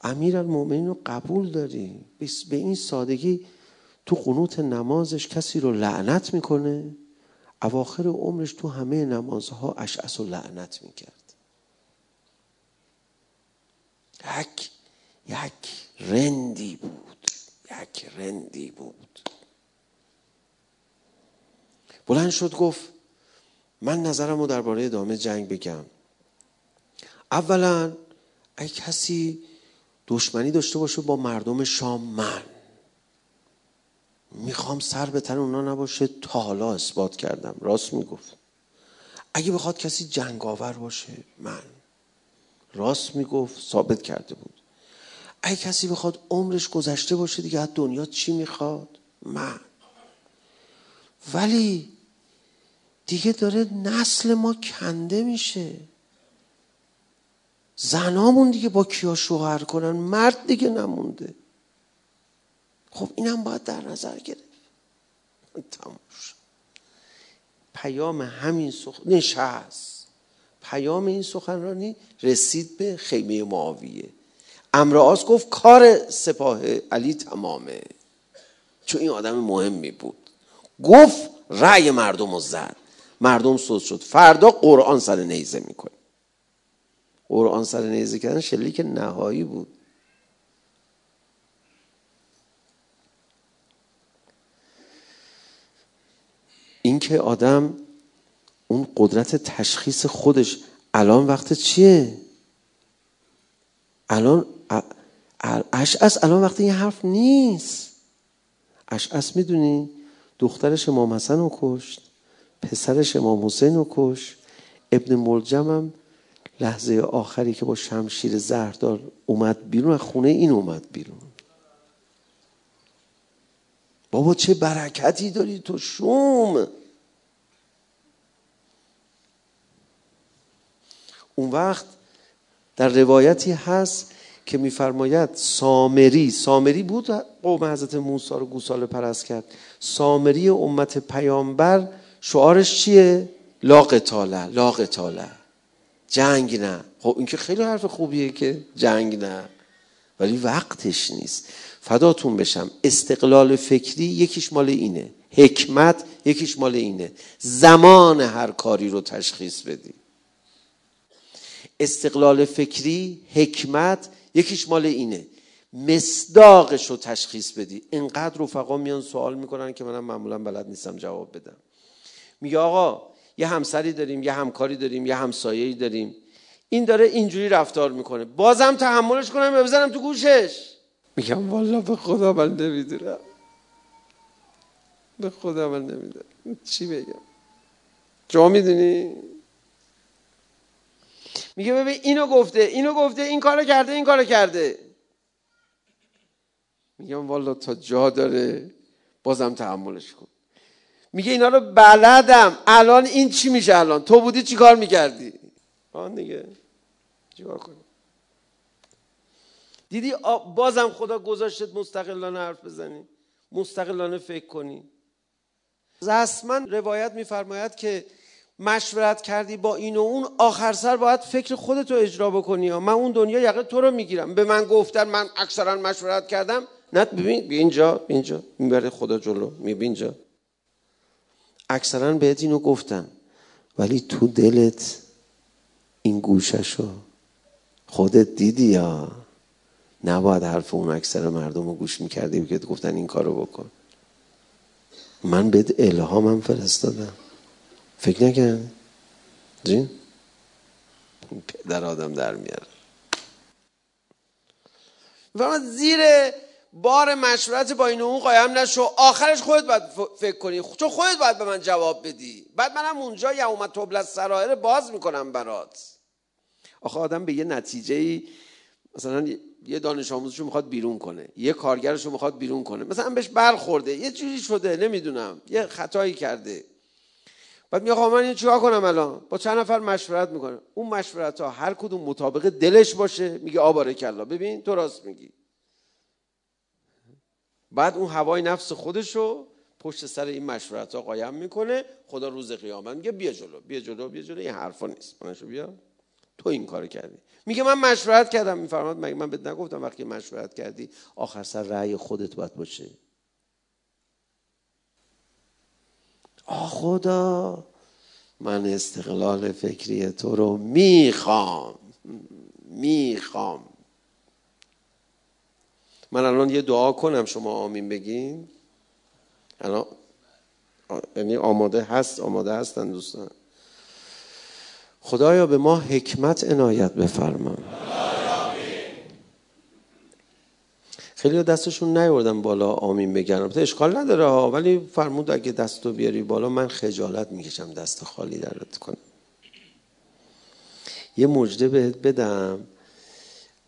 Speaker 2: امیرالمؤمنین رو قبول داری. به این سادگی تو قنوت نمازش کسی رو لعنت می‌کنه؟ اواخر عمرش تو همه نمازها اشعس و لعنت می‌کرد. یک یک رندی بود. یک رندی بود. بلند شد گفت من نظرم رو درباره ادامه جنگ بگم. اولا ای کسی دشمنی داشته باشه با مردم شام من می‌خوام سر به تن اونا نباشه. تا حالا اثبات کردم. راست می‌گفت. اگه بخواد کسی جنگاور باشه من. راست می‌گفت ثابت کرده بود. اگه کسی بخواد عمرش گذشته باشه دیگه از دنیا چی می‌خواد؟ من. ولی دیگه داره نسل ما کنده میشه. زنامون دیگه با کیا شوهر کنن؟ مرد دیگه نمونده. خب اینم باید در نظر گرفت. تموم پیام همین سخن نشست. پیام این سخنرانی رسید به خیمه معاویه. امرآس گفت کار سپاه علی تمامه. چون این آدم مهمی بود. گفت رأی مردم رو زد. مردم سوز شد. فردا قرآن سر نیزه می‌کنه. قرآن سر نیزه کردن شلیک نهایی بود. اینکه آدم اون قدرت تشخیص خودش الان وقت چیه؟ الان اشعس الان وقت این حرف نیست. اشعس می‌دونی؟ دخترش امام حسن رو کشت پسرش امام حسین رو کشت ابن ملجم هم لحظه آخری که با شمشیر زهردار اومد بیرون از خونه این اومد بیرون. بابا چه برکتی داری تو شوم؟ اون وقت در روایتی هست که میفرماید سامری سامری بود قوم حضرت موسی رو گوساله پرست کرد. سامری امت پیامبر شعارش چیه؟ لا قتاله لا قتاله. جنگ نه. خب این که خیلی حرف خوبیه که جنگ نه. ولی وقتش نیست. فداتون بشم. استقلال فکری یکیش مال اینه. حکمت یکیش مال اینه. زمان هر کاری رو تشخیص بدی. استقلال فکری حکمت یکیش مال اینه. مصداقش رو تشخیص بدی. اینقدر رفقا میان سوال می‌کنن که منم معمولا بلد نیستم جواب بدم. میگه آقا یه همسری داریم یه همکاری داریم یه همسایه‌ای داریم. این داره اینجوری رفتار می‌کنه. بازم تحملش کنم و بزنم تو گوشش؟ میگم والا به خدا من نمی‌دونم. به خدا من نمی‌دونم. چی بگم؟ جا می‌دونی؟ میگه ببین اینو گفته اینو گفته این کارو کرده این کارو کرده. میگم والا تا جا داره بازم تحملش کن. میگه اینا رو بلدم. الان این چی میشه الان؟ تو بودی چی کار می‌کردی؟ آن دیگه. چیکار کنی دیدی؟ بازم خدا گذاشتت مستقلانه حرف بزنی. مستقلانه فکر کنی. زسمن روایت میفرماید که مشورت کردی با این و اون آخر سر باید فکر خودتو اجرا بکنی من اون دنیا یقه تو رو می‌گیرم. به من گفتن من اکثرا مشورت کردم. نه ببین بی اینجا. بی اینجا می‌بره خدا جلو. می اینجا. اکثرا بهت اینو گفتن. ولی تو دلت این گوششو خودت دیدی یا؟ نباید حرف اون اکثر مردم رو گوش می‌کردی که گفتن این کارو بکن. من بهت الهامم فرستادم. فکر نکن. جین؟ پدر آدم در میاره. و زیر بار مشورت با این اون قایم نشو. آخرش خودت باید فکر کنی. چون خودت باید به من جواب بدی. بعد منم اونجا یوم تبل سرایر باز می‌کنم برات. آخه آدم به یه نتیجه ای مثلا یه دانش آموزشو می‌خواد بیرون کنه. یه کارگرشو می‌خواد بیرون کنه. مثلا بهش برخورده. یه جوری شده نمی‌دونم. یه خطایی کرده. بعد میگه من این چیکار کنم الان؟ با چند نفر مشورت می‌کنه. اون مشورت ها هر کدوم مطابق دلش باشه. میگه آباره کلا ببین تو راست میگی. بعد اون هوای نفس خودشو پشت سر این مشورت ها قایم می‌کنه. خدا روز قیامت میگه بیا جلو بیا جلو بیا جلو. این حرفا نیست. منشو بیا. تو این کارو کردی. میگه من مشورت کردم. میفرماد مگه من بهت نگفتم وقتی مشورت کردی آخر سر رأی خودت باید باشه. آ خدا من استقلال فکری تو رو می‌خوام می‌خوام. من الان یه دعا کنم شما آمین بگین. الان یعنی آماده هست آماده هستن دوستان. خدایا به ما حکمت عنایت بفرما. خیلی دستشون نیوردن بالا آمین بگن. البته اشکال نداره ها ولی فرمود اگه دستو بیاری بالا من خجالت می‌کشم دست خالی درت کنم. یه مجده بهت بدم.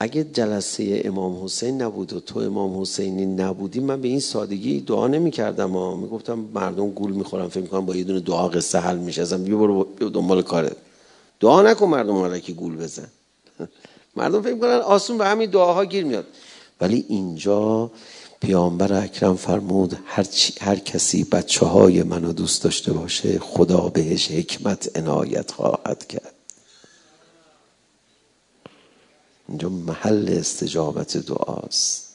Speaker 2: اگه جلسه امام حسین نبود و تو امام حسینی نبودی من به این سادگی دعا نمی کردم ها. می‌گفتم مردم گول می‌خورم فکر می‌کنم با یه دونه دعا قصه حل میشه. ازم بیا برو دنبال کارت. دعا نکن مردم که گول بزن. *laughs* مردم فکر می‌کنن آسون به همین دعاها گیر میاد. ولی اینجا پیامبر اکرم فرمود هر, هر کسی بچه های منو دوست داشته باشه خدا بهش حکمت عنایت خواهد کرد. اینجا محل استجابت دعاست.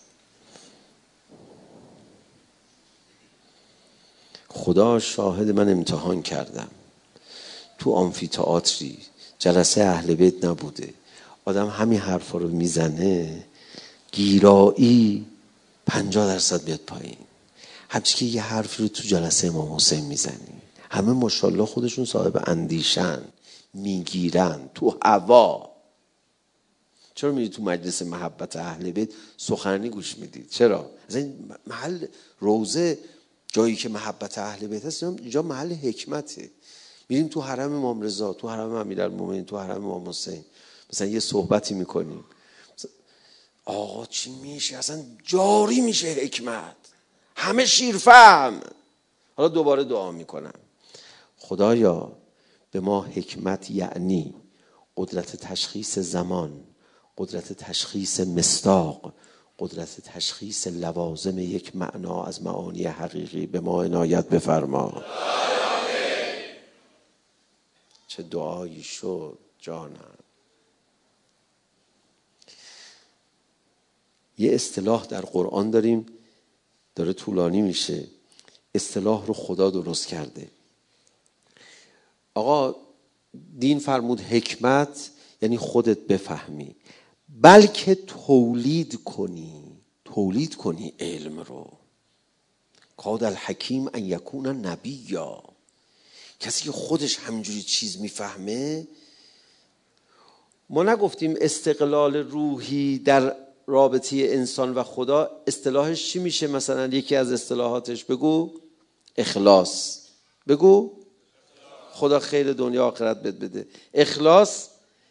Speaker 2: خدا شاهد من امتحان کردم. تو آمفیتئاتری جلسه اهل بیت نبوده. آدم همین حرفا رو می‌زنه گیرایی پنجاه درصد بیاد پایین. همچی که یه حرفی رو تو جلسه امام حسین می‌زنی. همه ماشاءالله خودشون صاحب اندیشن می‌گیرن تو هوا. چرا میری تو مجلس محبت اهل بیت سخنرانی گوش می‌دید چرا؟ از این محل روزه جایی که محبت اهل بیت هست اینجا محل حکمته. میریم تو حرم امام رضا تو حرم امیرالمومنین تو حرم امام حسین. مثلا یه صحبتی می‌کنیم. آقا چی میشه؟ اصلا جاری میشه حکمت. همه شیرفهم حالا دوباره دعا می‌کنم. خدایا به ما حکمت یعنی قدرت تشخیص زمان قدرت تشخیص مستاق قدرت تشخیص لوازم یک معنا از معانی حقیقی به ما عنایت بفرما. چه دعایی شد جانم. یه اصطلاح در قرآن داریم داره طولانی میشه. اصطلاح رو خدا درست کرده. آقا دین فرمود حکمت یعنی خودت بفهمی. بلکه تولید کنی تولید کنی علم رو. کاد الحکیم ان یکون نبیا. کسی که خودش همینجوری چیز می‌فهمه ما نگفتیم استقلال روحی در رابطه انسان و خدا اصطلاحش چی میشه مثلا؟ یکی از اصطلاحاتش بگو. اخلاص. بگو. خدا خیر دنیا آخرت بد بده. اخلاص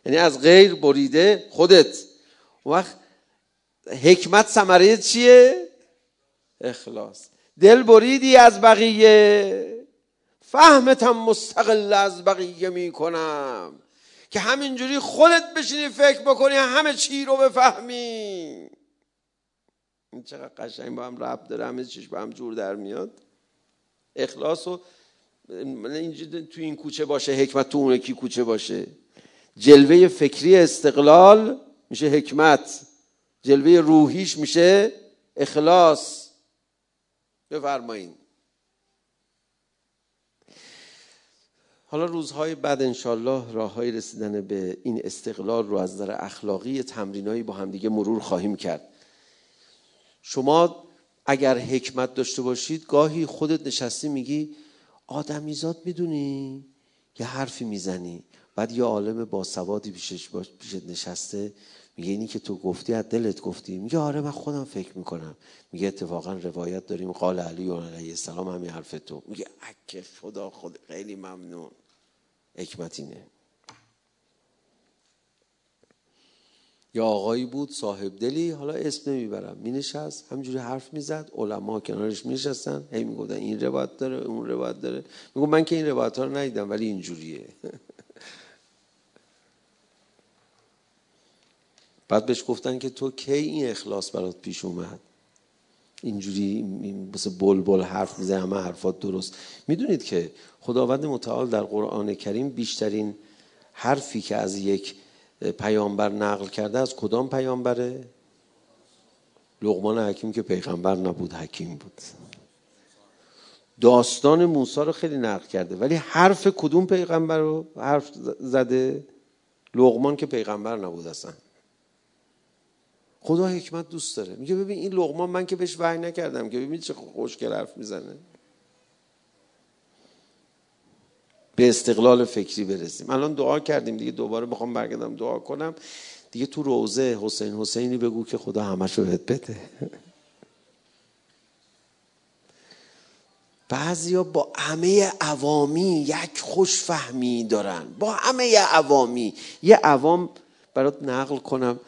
Speaker 2: یعنی از غیر بریده خودت. وقت حکمت ثمره چیه؟ اخلاص. دل بریدی از بقیه. فهمتم مستقل از بقیه می‌کنم. که همینجوری خودت بشینی فکر بکنی همه چی رو بفهمی. این چقدر قشنگ با هم رب داره همه چیش با هم جور در میاد. اخلاص و تو این کوچه باشه حکمت تو اون کی کوچه باشه. جلوه فکری استقلال میشه حکمت. جلوه روحیش میشه اخلاص. بفرمایین. حالا روزهای بعد انشالله راه های رسیدن به این استقلال رو از نظر اخلاقی تمرینایی با همدیگه مرور خواهیم کرد. شما اگر حکمت داشته باشید گاهی خودت نشستی میگی آدمیزاد می‌دونی یه حرفی می‌زنی بعد یه عالم باسوادی پیشش پیشت نشسته. میگه اینی که تو گفتی از دلت گفتی. میگه آره من خودم فکر می‌کنم. میگه اتفاقا روایت داریم قال علی علیه السلام همین حرف تو. میگه اکه خدا خود خیلی ممنون. حکمت اینه. یا آقایی بود صاحب دلی حالا اسم نمی‌برم. می نشست همجوری حرف می‌زد. علما کنارش می نشستن هی می‌گفتن این روایت داره اون روایت داره. میگو من که این روایت ها رو ندیدم ولی اینجوریه. *laughs* بعد بهش گفتن که تو کی این اخلاص برات پیش اومد؟ اینجوری مثل بلبل حرف می‌زنه همه حرفات درست. می‌دونید که خداوند متعال در قرآن کریم بیشترین حرفی که از یک پیامبر نقل کرده از کدام پیامبره؟ لغمان حکیم که پیغمبر نبود حکیم بود. داستان موسی رو خیلی نقل کرده ولی حرف کدوم پیغمبر رو حرف زده؟ لغمان که پیغمبر نبود اصلا. خدا حکمت دوست داره. میگه ببین این لغمان من که بهش وحی نکردم که ببین چه خوشگل حرف می‌زنه. به استقلال فکری برسیم. الان دعا کردیم دیگه دوباره بخوام برگردم دعا کنم. دیگه تو روزه حسین حسینی بگو که خدا همش رو بده. *laughs* بعضیا با همه عوامی یک خوشفهمی دارن. با همه عوامی. یه عوام برات نقل کنم.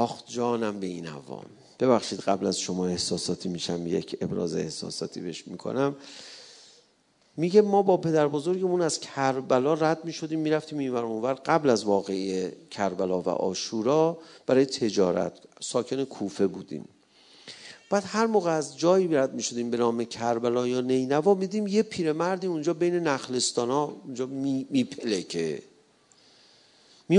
Speaker 2: آخ جانم به این عوام. ببخشید قبل از شما احساساتی میشم یک ابراز احساساتی بهش می‌کنم. میگه ما با پدر بزرگمون از کربلا رد می‌شدیم می‌رفتیم این اونور قبل از واقعی کربلا و آشورا برای تجارت ساکن کوفه بودیم. بعد هر موقع از جایی رد می‌شدیم به نام کربلا یا نینوا میدیم یه پیرمردی اونجا بین نخلستان ها اونجا میپلکه. می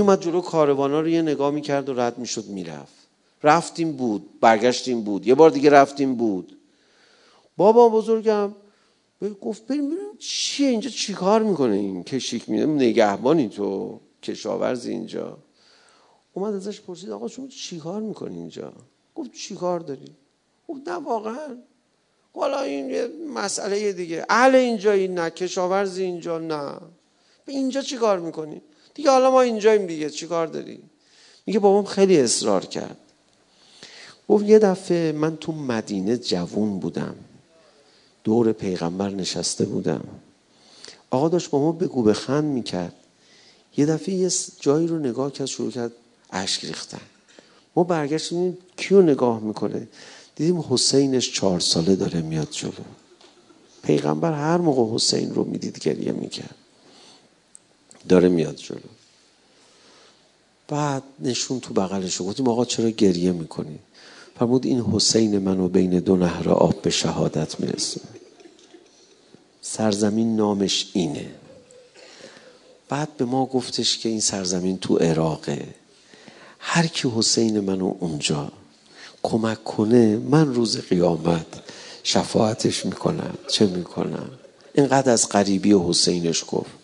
Speaker 2: اومد جلو کاروانا رو یه نگاه می‌کرد و رد می‌شد می‌رفت. رفتیم بود برگشتیم بود. یه بار دیگه رفتیم بود. بابا بزرگم گفت بریم بریم. چیه اینجا؟ چیکار می‌کنه این کشیک میده؟ نگهبانی تو کشاورزی اینجا. اومد ازش پرسید آقا شما چیکار می‌کنی اینجا؟ گفت چیکار داری؟ گفت نه واقعا. حالا این یه مسئله دیگه. اهل اینجایی نه کشاورزی اینجا نه. به اینجا چی کار می‌کنی؟ دیگه حالا ما اینجاییم دیگه چی کار داری؟ میگه بابام خیلی اصرار کرد. گفت یه دفعه من تو مدینه جوون بودم. دور پیغمبر نشسته بودم. آقا داشت با ما بگو بخند می‌کرد. یه دفعه یه جایی رو نگاه کرد شروع کرد اشک ریختن. ما برگشتیم کیو نگاه می‌کنه؟ دیدیم حسینش چهار ساله داره میاد جلو. پیغمبر هر موقع حسین رو می‌دید گریه می‌کرد. داره میاد جلو. بعد نشون تو بغلش گفتیم آقا چرا گریه می‌کنی؟ فرمود این حسین منو بین دو نهر آب به شهادت می‌رسه سرزمین نامش اینه. بعد به ما گفتش که این سرزمین تو عراقه. هر کی حسین منو اونجا کمک کنه من روز قیامت شفاعتش می‌کنم. چه می‌کنم؟ اینقدر از قریبی حسینش گفت.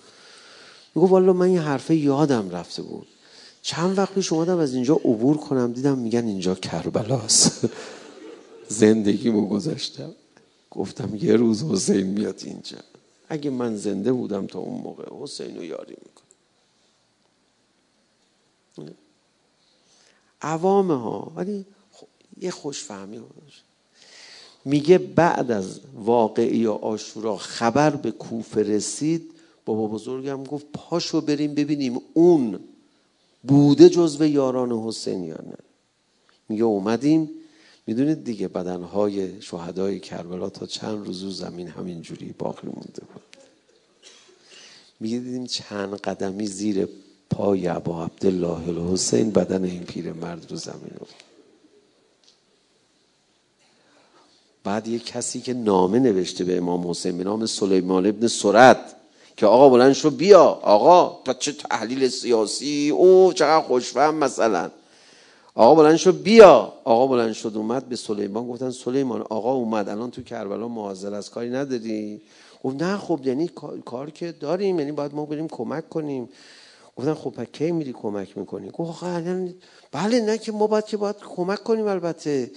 Speaker 2: میگو والا من این حرفه یادم رفته بود. چند وقت پیش اومدم از اینجا عبور کنم دیدم میگن اینجا کربلاست. *laughs* زندگیمو گذاشتم. گفتم یه روز حسین میاد اینجا. اگه من زنده بودم تا اون موقع حسین رو یاری می‌کنم. عوامه ها ولی یه خوشفهمی میگه بعد از واقعی آشورا خبر به کوفه رسید بابا بزرگم گفت پاشو بریم ببینیم اون بوده جزو یاران حسین یا نه. میگه اومدیم. می‌دونید دیگه بدنهای شهدای کربلا تا چند روزو زمین همینجوری باقی مونده بود. میگه دیدیم چند قدمی زیر پای عبا عبدالله الحسین بدن این پیر مرد رو زمین رو. بعد یه کسی که نامه نوشته به امام حسین به نام سلیمان ابن سرد که آقا بلند شو بیا. آقا تا چه تحلیل سیاسی؟ او چقدر خوشفهم مثلا. آقا بلند شو بیا. آقا بلند شد اومد به سلیمان. گفتن سلیمان آقا اومد. الان تو کربلا معاذل از کاری نداری؟ گفت نه خب یعنی کار که داریم یعنی باید ما بریم کمک کنیم. گفتن خب کی میری کمک می‌کنی؟ گفت بله نه که ما باید که باید کمک کنیم البته.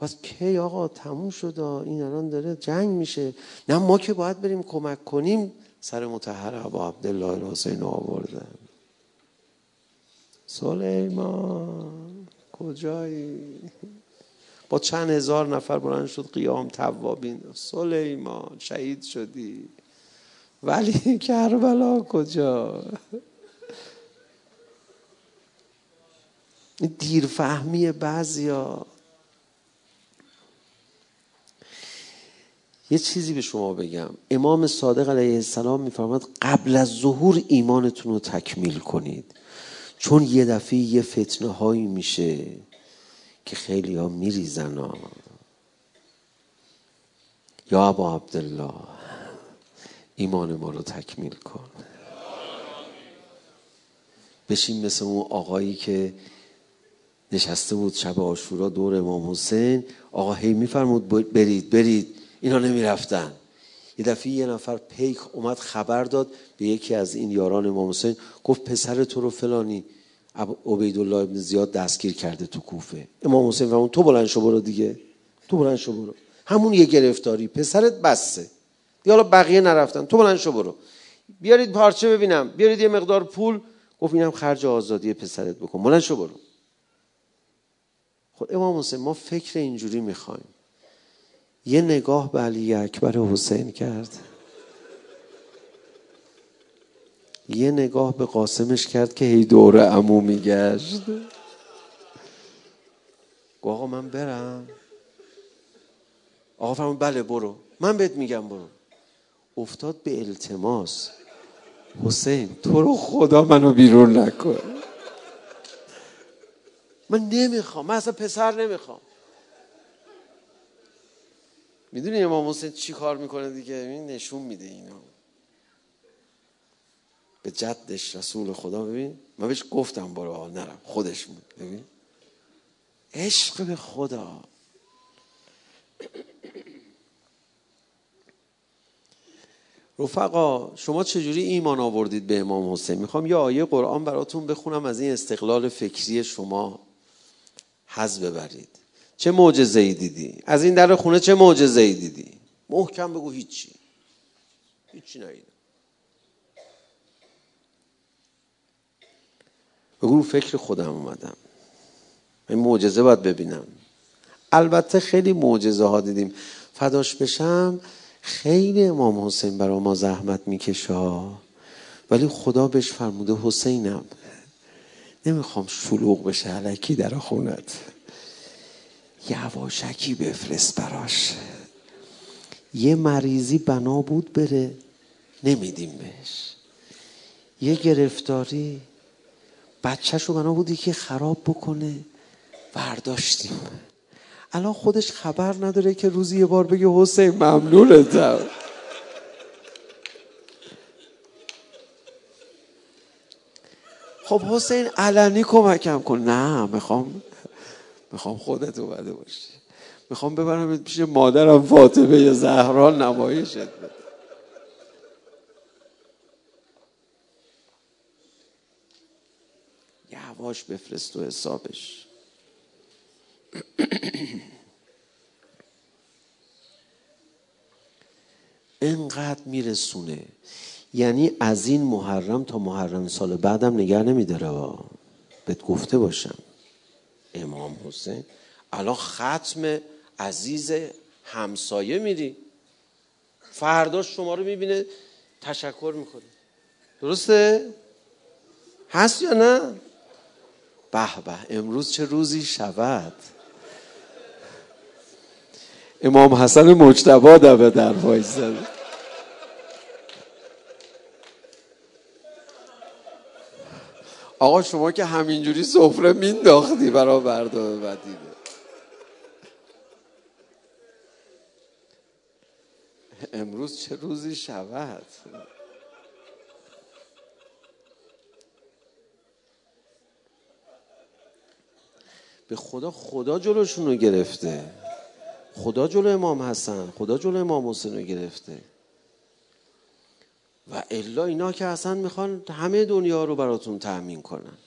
Speaker 2: پس کی آقا؟ تموم شد. این الان داره جنگ میشه. نه ما که باید بریم کمک کنیم. سر متحر با عبدالله الحسین آوردن سلیمان کجایی؟ با چند هزار نفر بلند شد قیام توابین. سلیمان شهید شدی. ولی *laughs* کربلا کجا؟ دیرفهمی بعضیا. یه چیزی به شما بگم. امام صادق علیه السلام میفرماد قبل از ظهور ایمانتون رو تکمیل کنید. چون یه دفعه یه فتنه هایی میشه که خیلی ها میریزن. ها. یا ابا عبدالله ایمان ما رو تکمیل کن. بشین مثل اون آقایی که نشسته بود شب آشورا دور امام حسین. آقا هی میفرمود برید برید. اینا نمی‌رفتن. یه دفعه یه نفر پیک اومد خبر داد به یکی از این یاران امام حسین گفت پسر تو رو فلانی عبیدالله ابن زیاد دستگیر کرده تو کوفه. امام حسین فرمود تو بلند شو برو دیگه. تو بلند شو برو. همون یه گرفتاری. پسرت بسته. دیگه حالا بقیه نرفتن. تو بلند شو برو. بیارید پارچه ببینم. بیارید یه مقدار پول. گفت اینم خرج آزادی پسرت بکن. بلند شو برو. خب امام حسین ما فکر اینجوری می‌خوایم. یه نگاه به علی اکبر حسین کرد. یه نگاه به قاسمش کرد که هی دوره امو میگشت. آقا من برم. آقا فرمون بله برو. من بهت میگم برو. افتاد به التماس. حسین تو رو خدا منو بیرون نکن. من نمی‌خوام. من اصلا پسر نمی‌خوام. می‌دونی امام حسین چی کار می‌کنه دیگه؟ این نشون میده اینو. به جدش رسول خدا ببین. من بهش گفتم برو نرم. خودش بود ببین. عشق به خدا. رفقا شما چجوری ایمان آوردید به امام حسین؟ می‌خوام یه آیه قرآن براتون بخونم از این استقلال فکری شما حز ببرید. چه معجزه ای دیدی؟ از این در خونه چه معجزه ای دیدی؟ محکم بگو هیچی. هیچی ندیدم بگو فکر خودم اومدم. این معجزه باید ببینم. البته خیلی معجزه ها دیدیم. فداش بشم خیلی امام حسین برای ما زحمت می‌کشه ولی خدا بهش فرموده حسینم. نمی‌خوام شلوغ بشه علکی در خونت. یواشکی بفرست براش. یه مریضی بنا بود بره نمیدیم بهش. یه گرفتاری بچهش رو بنا بودی که خراب بکنه برداشتیم. الان خودش خبر نداره که روزی یه بار بگه حسین ممنونتم خب حسین علنی کمکم کن. نه می‌خوام می‌خوام خودت اومده باشی. می‌خوام ببرم پیش مادرم فاطمه زهرا نمایشت بده. یواش بفرست تو حسابش. انقدر میرسونه. یعنی از این محرم تا محرم سال بعدم نگه نمیداره بهت گفته باشم. امام حسین. الان ختم عزیز همسایه میری. فرداش شما رو می‌بینه تشکر می‌کنه. درسته؟ هست یا نه؟ به به امروز چه روزی شود؟ امام حسن مجتبا در آقا شما که همینجوری سفره مینداختی برای بردام مدینه امروز چه روزی شود؟ به خدا خدا جلوشون رو گرفته. خدا جلو امام حسن خدا جلو امام حسین رو گرفته. و الا اینا که اصلا می‌خوان همه دنیا رو براتون تأمین کنن.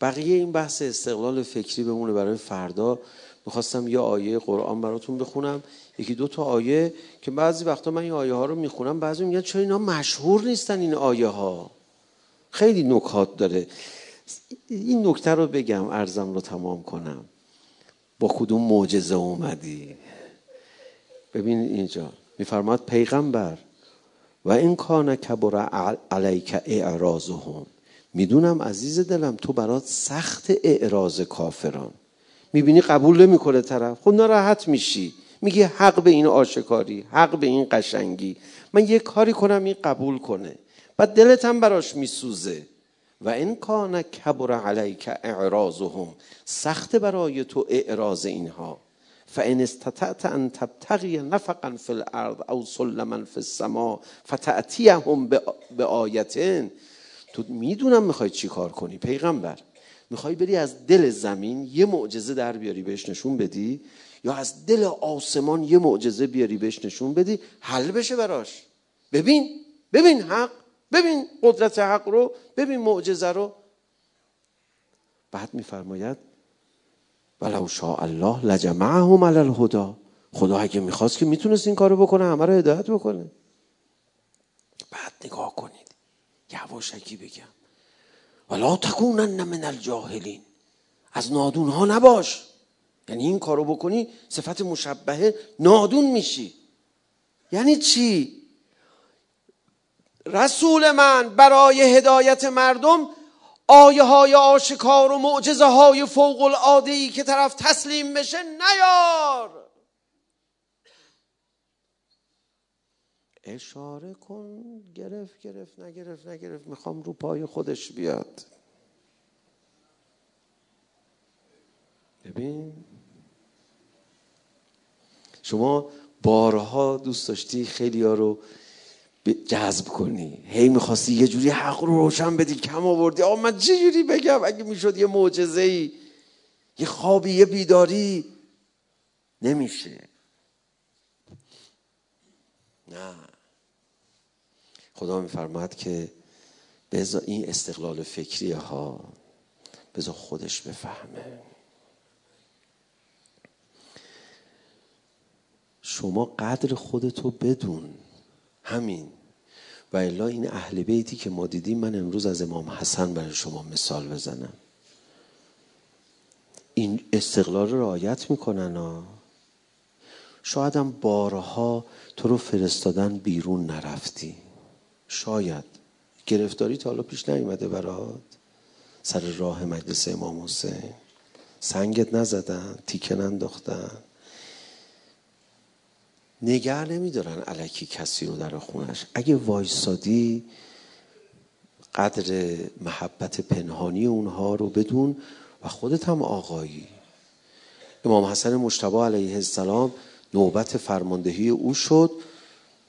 Speaker 2: بقیه این بحث استقلال فکری بمونه برای فردا. می‌خواستم یه آیه قرآن براتون بخونم. یکی دو تا آیه که بعضی وقتا من این آیه ها رو می‌خونم بعضی میگن چرا اینا مشهور نیستن این آیه ها خیلی نکات داره. این نکته رو بگم ارزم رو تمام کنم. با کدوم معجزه اومدی؟ ببین اینجا. میفرماد پیغمبر و این کان کبر علیک اعراضهم. می‌دونم عزیز دلم تو برات سخت اعراض کافران. می‌بینی قبول نمی‌کنه طرف. خب ناراحت میشی. میگی حق به این آشکاری حق به این قشنگی. من یه کاری کنم این قبول کنه. بعد دلت هم براش میسوزه. و این کان کبر علیک اعراضهم. سخت برای تو اعراض اینها. فان استطعت ان تبتغی نفقا فی الارض او سلما فی السماء فتاتیهم به آیتن تو می‌دونم می‌خوای چی کار کنی پیغمبر. می‌خوای بری از دل زمین یه معجزه در بیاری بهش نشون بدی؟ یا از دل آسمان یه معجزه بیاری بهش نشون بدی؟ حل بشه براش. ببین ببین حق ببین قدرت حق رو ببین معجزه رو. بعد میفرماید ولو شاء الله لجمعهم علی الهدى. خدا اگه می‌خواست که می‌تونست این کارو بکنه همه رو هدایت بکنه. بعد نگاه کنید. یواشکی بگم. ولا تکونن من الجاهلین. از نادون ها نباش. یعنی این کارو بکنی صفت مشبهه نادون میشی. یعنی چی؟ رسول من برای هدایت مردم آیه های آشکار و معجزه های فوق العاده ای که طرف تسلیم بشه نیار. اشاره کن. گرفت گرفت نگرفت نگرفت. می‌خوام رو پای خودش بیاد. ببین. شما بارها دوست داشتی خیلی رو جذب کنی. هی می‌خواستی یه جوری حق رو روشن بدی کم آوردی. آقا من چه جوری بگم؟ اگه می‌شد یه معجزه ای یه خوابی یه بیداری نمیشه. نه. خدا میفرماد که بذار این استقلال فکری ها بذار خودش بفهمه. شما قدر خودتو بدون همین. و الا این اهل بیتی که ما دیدیم من امروز از امام حسن برای شما مثال بزنم. این استقلال رو رعایت می‌کنن ها. شاید هم بارها تو رو فرستادن بیرون نرفتی. شاید. گرفتاری تا حالا پیش نیومده برات. سر راه مجلس امام حسین. سنگت نزدن تیکه ننداختن. نگه نمیدارن علکی کسی رو در خونش. اگه وایسادی قدر محبت پنهانی اونها رو بدون و خودت هم آقایی. امام حسن مشتبه علیه السلام نوبت فرماندهی او شد.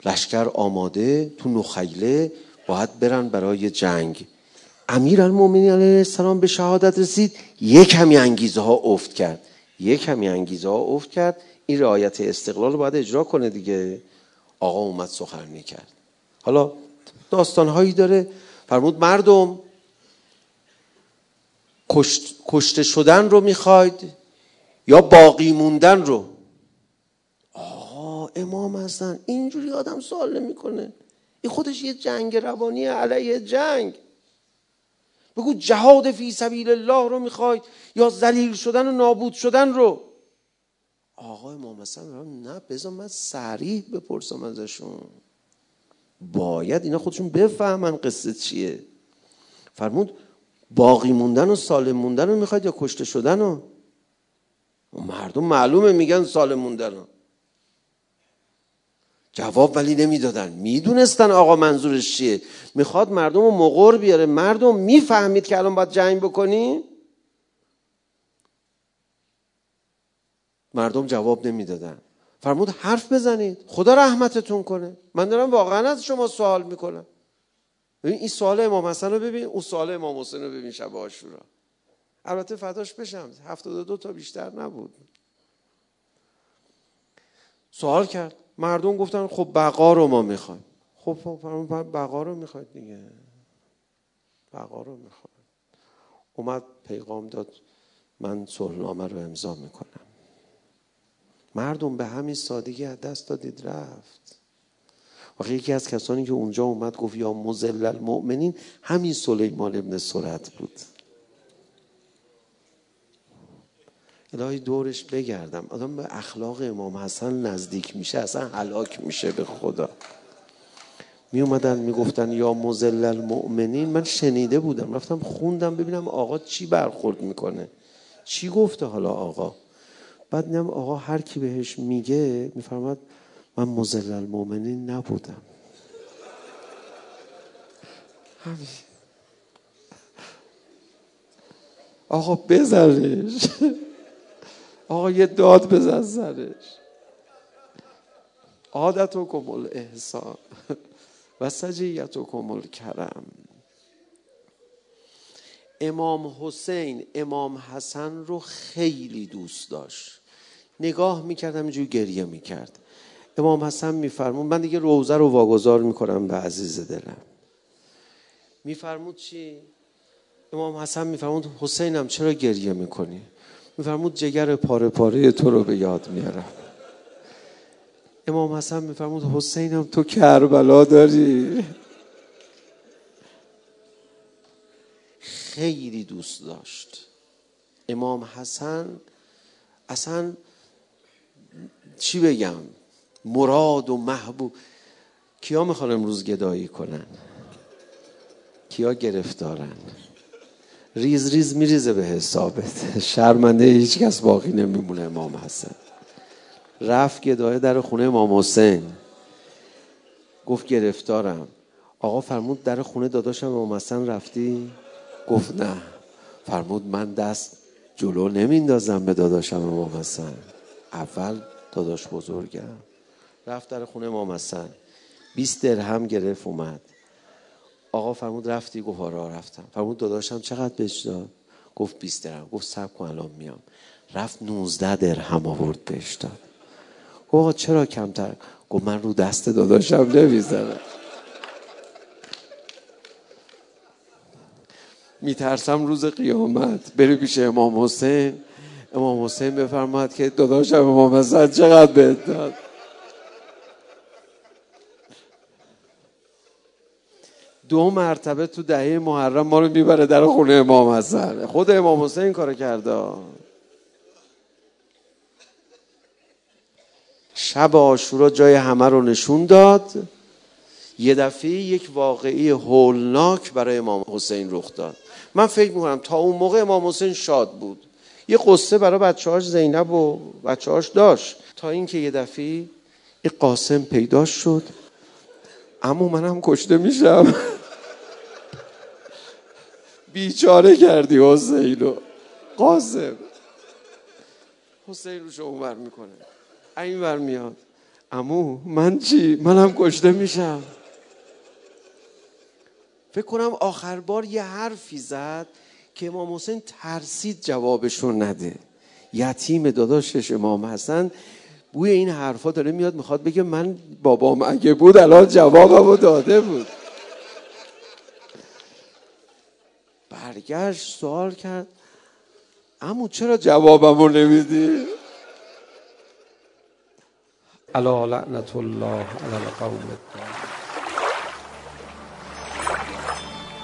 Speaker 2: لشکر آماده تو نخیله باید برن برای جنگ. امیر المومنین علیه السلام به شهادت رسید. یک همی انگیزه ها افت کرد. یک همی انگیزه ها افت کرد. این رعایت استقلال رو باید اجرا کنه دیگه. آقا اومد سخنرانی کرد حالا داستانهایی داره. فرمود مردم کشت، کشته شدن رو می‌خواید یا باقی موندن رو؟ آقا امام هستن اینجوری آدم سوال نمی‌کنه. این خودش یه جنگ روانی علیه جنگ. بگو جهاد فی سبیل الله رو می‌خواید یا ذلیل شدن و نابود شدن رو؟ آقا امام حسن نه بذار من سریح بپرسم ازشون. باید اینا خودشون بفهمن قصه چیه. فرمود باقی موندن و سالم موندن رو می‌خواید یا کشته شدن رو؟ مردم معلومه میگن سالم موندن رو. جواب ولی نمی‌دادن. می‌دونستن آقا منظورش چیه. می‌خواد مردم رو مقر بیاره. مردم می‌فهمید که الان باید جنگ بکنی؟ مردم جواب نمی‌دادن. فرمود حرف بزنید. خدا رحمتتون کنه. من دارم واقعا از شما سوال می‌کنم. ببین این سوال امام حسن رو ببین اون سوال امام حسین رو ببین شب آشورا البته فداش بشم هفتاد دو تا بیشتر نبود. سوال کرد. مردم گفتن خب بقا رو ما می‌خوایم. خب, خب، بقا رو می‌خواید دیگه. بقا رو می‌خواید. اومد پیغام داد. من صلحنامه رو امضا می‌کنم. مردم به همین سادگی از دست دادید رفت. و یکی از کسانی که اونجا اومد گفت یا مزل المؤمنین همین سلیمان ابن سرعت بود. الهی دورش بگردم. آدم به اخلاق امام حسن نزدیک میشه اصلا حلاک میشه به خدا. می اومدن می‌گفتن یا مزل المؤمنین. من شنیده بودم رفتم خوندم ببینم آقا چی برخورد می‌کنه. چی گفته حالا آقا؟ بعد نیم آقا هر کی بهش میگه میفرماد من مزل المؤمنین نبودم. آقا بزنش. آقا یه داد بزن سرش. عادت و کمال احسان. و سجیت و کمال کرم. امام حسین امام حسن رو خیلی دوست داشت. نگاه می‌کرد همینجوری گریه می‌کرد. امام حسن میفرمود من دیگه روزه رو واگذار می‌کنم به عزیز دلم. میفرمود چی؟ امام حسن میفرمود حسینم چرا گریه می‌کنی؟ میفرمود جگر پاره پاره تو رو به یاد میارم. امام حسن میفرمود حسینم تو کربلا داری. خیلی دوست داشت. امام حسن اصلا چی بگم؟ مراد و محبوب. کیا می‌خوان امروز گدایی کنن؟ کیا گرفتارن؟ ریز ریز میریزه به حسابت. شرمنده هیچ کس باقی نمیمونه امام حسن. رفت گدایه در خونه امام حسین. گفت گرفتارم. آقا فرمود در خونه داداشم امام حسن رفتی؟ گفت نه. فرمود من دست جلو نمیندازم به داداشم امام حسن. اول داداش بزرگم. رفت در خونه امام حسن. 20 درهم گرفت اومد. آقا فرمود رفتی؟ گفت آره رفتم. فرمود داداشم چقدر بهش داد؟ گفت 20 درهم. گفت سب کن الان میام. رفت 19 درهم آورد بهش داد. گفت آقا چرا کمتر؟ گفت من رو دست داداشم نمی‌زنم. میترسم روز قیامت. بری پیش امام حسین. امام حسین بفرماد که داداشم امام حسن چقدر بهت داد دو مرتبه تو دهه محرم ما رو می‌بره در خونه امام حسن. خود امام حسین کار کرده. شب آشورا جای همه رو نشون داد. یه دفعه یک واقعی هولناک برای امام حسین رخ داد. من فکر می‌کنم تا اون موقع امام حسین شاد بود. یه قصه برای بچه هاش زینب و بچه هاش داشت. تا اینکه یه دفعه یه قاسم پیدا شد. اما منم کشته میشم. *laughs* بیچاره کردی حسین رو. قاسم. حسین رو شما می‌کنه. این ور میاد. امو من چی؟ منم کشته میشم. فکر کنم آخر بار یه حرفی زد که امام حسین ترسید جوابشون نده. یتیم داداشش امام حسن بوی این حرفا داره میاد می‌خواد بگه من بابام اگه بود الان جوابمو داده بود. برگشت سوال کرد. امو چرا جوابمو نمیدی؟
Speaker 3: الا لعنت الله علی القوم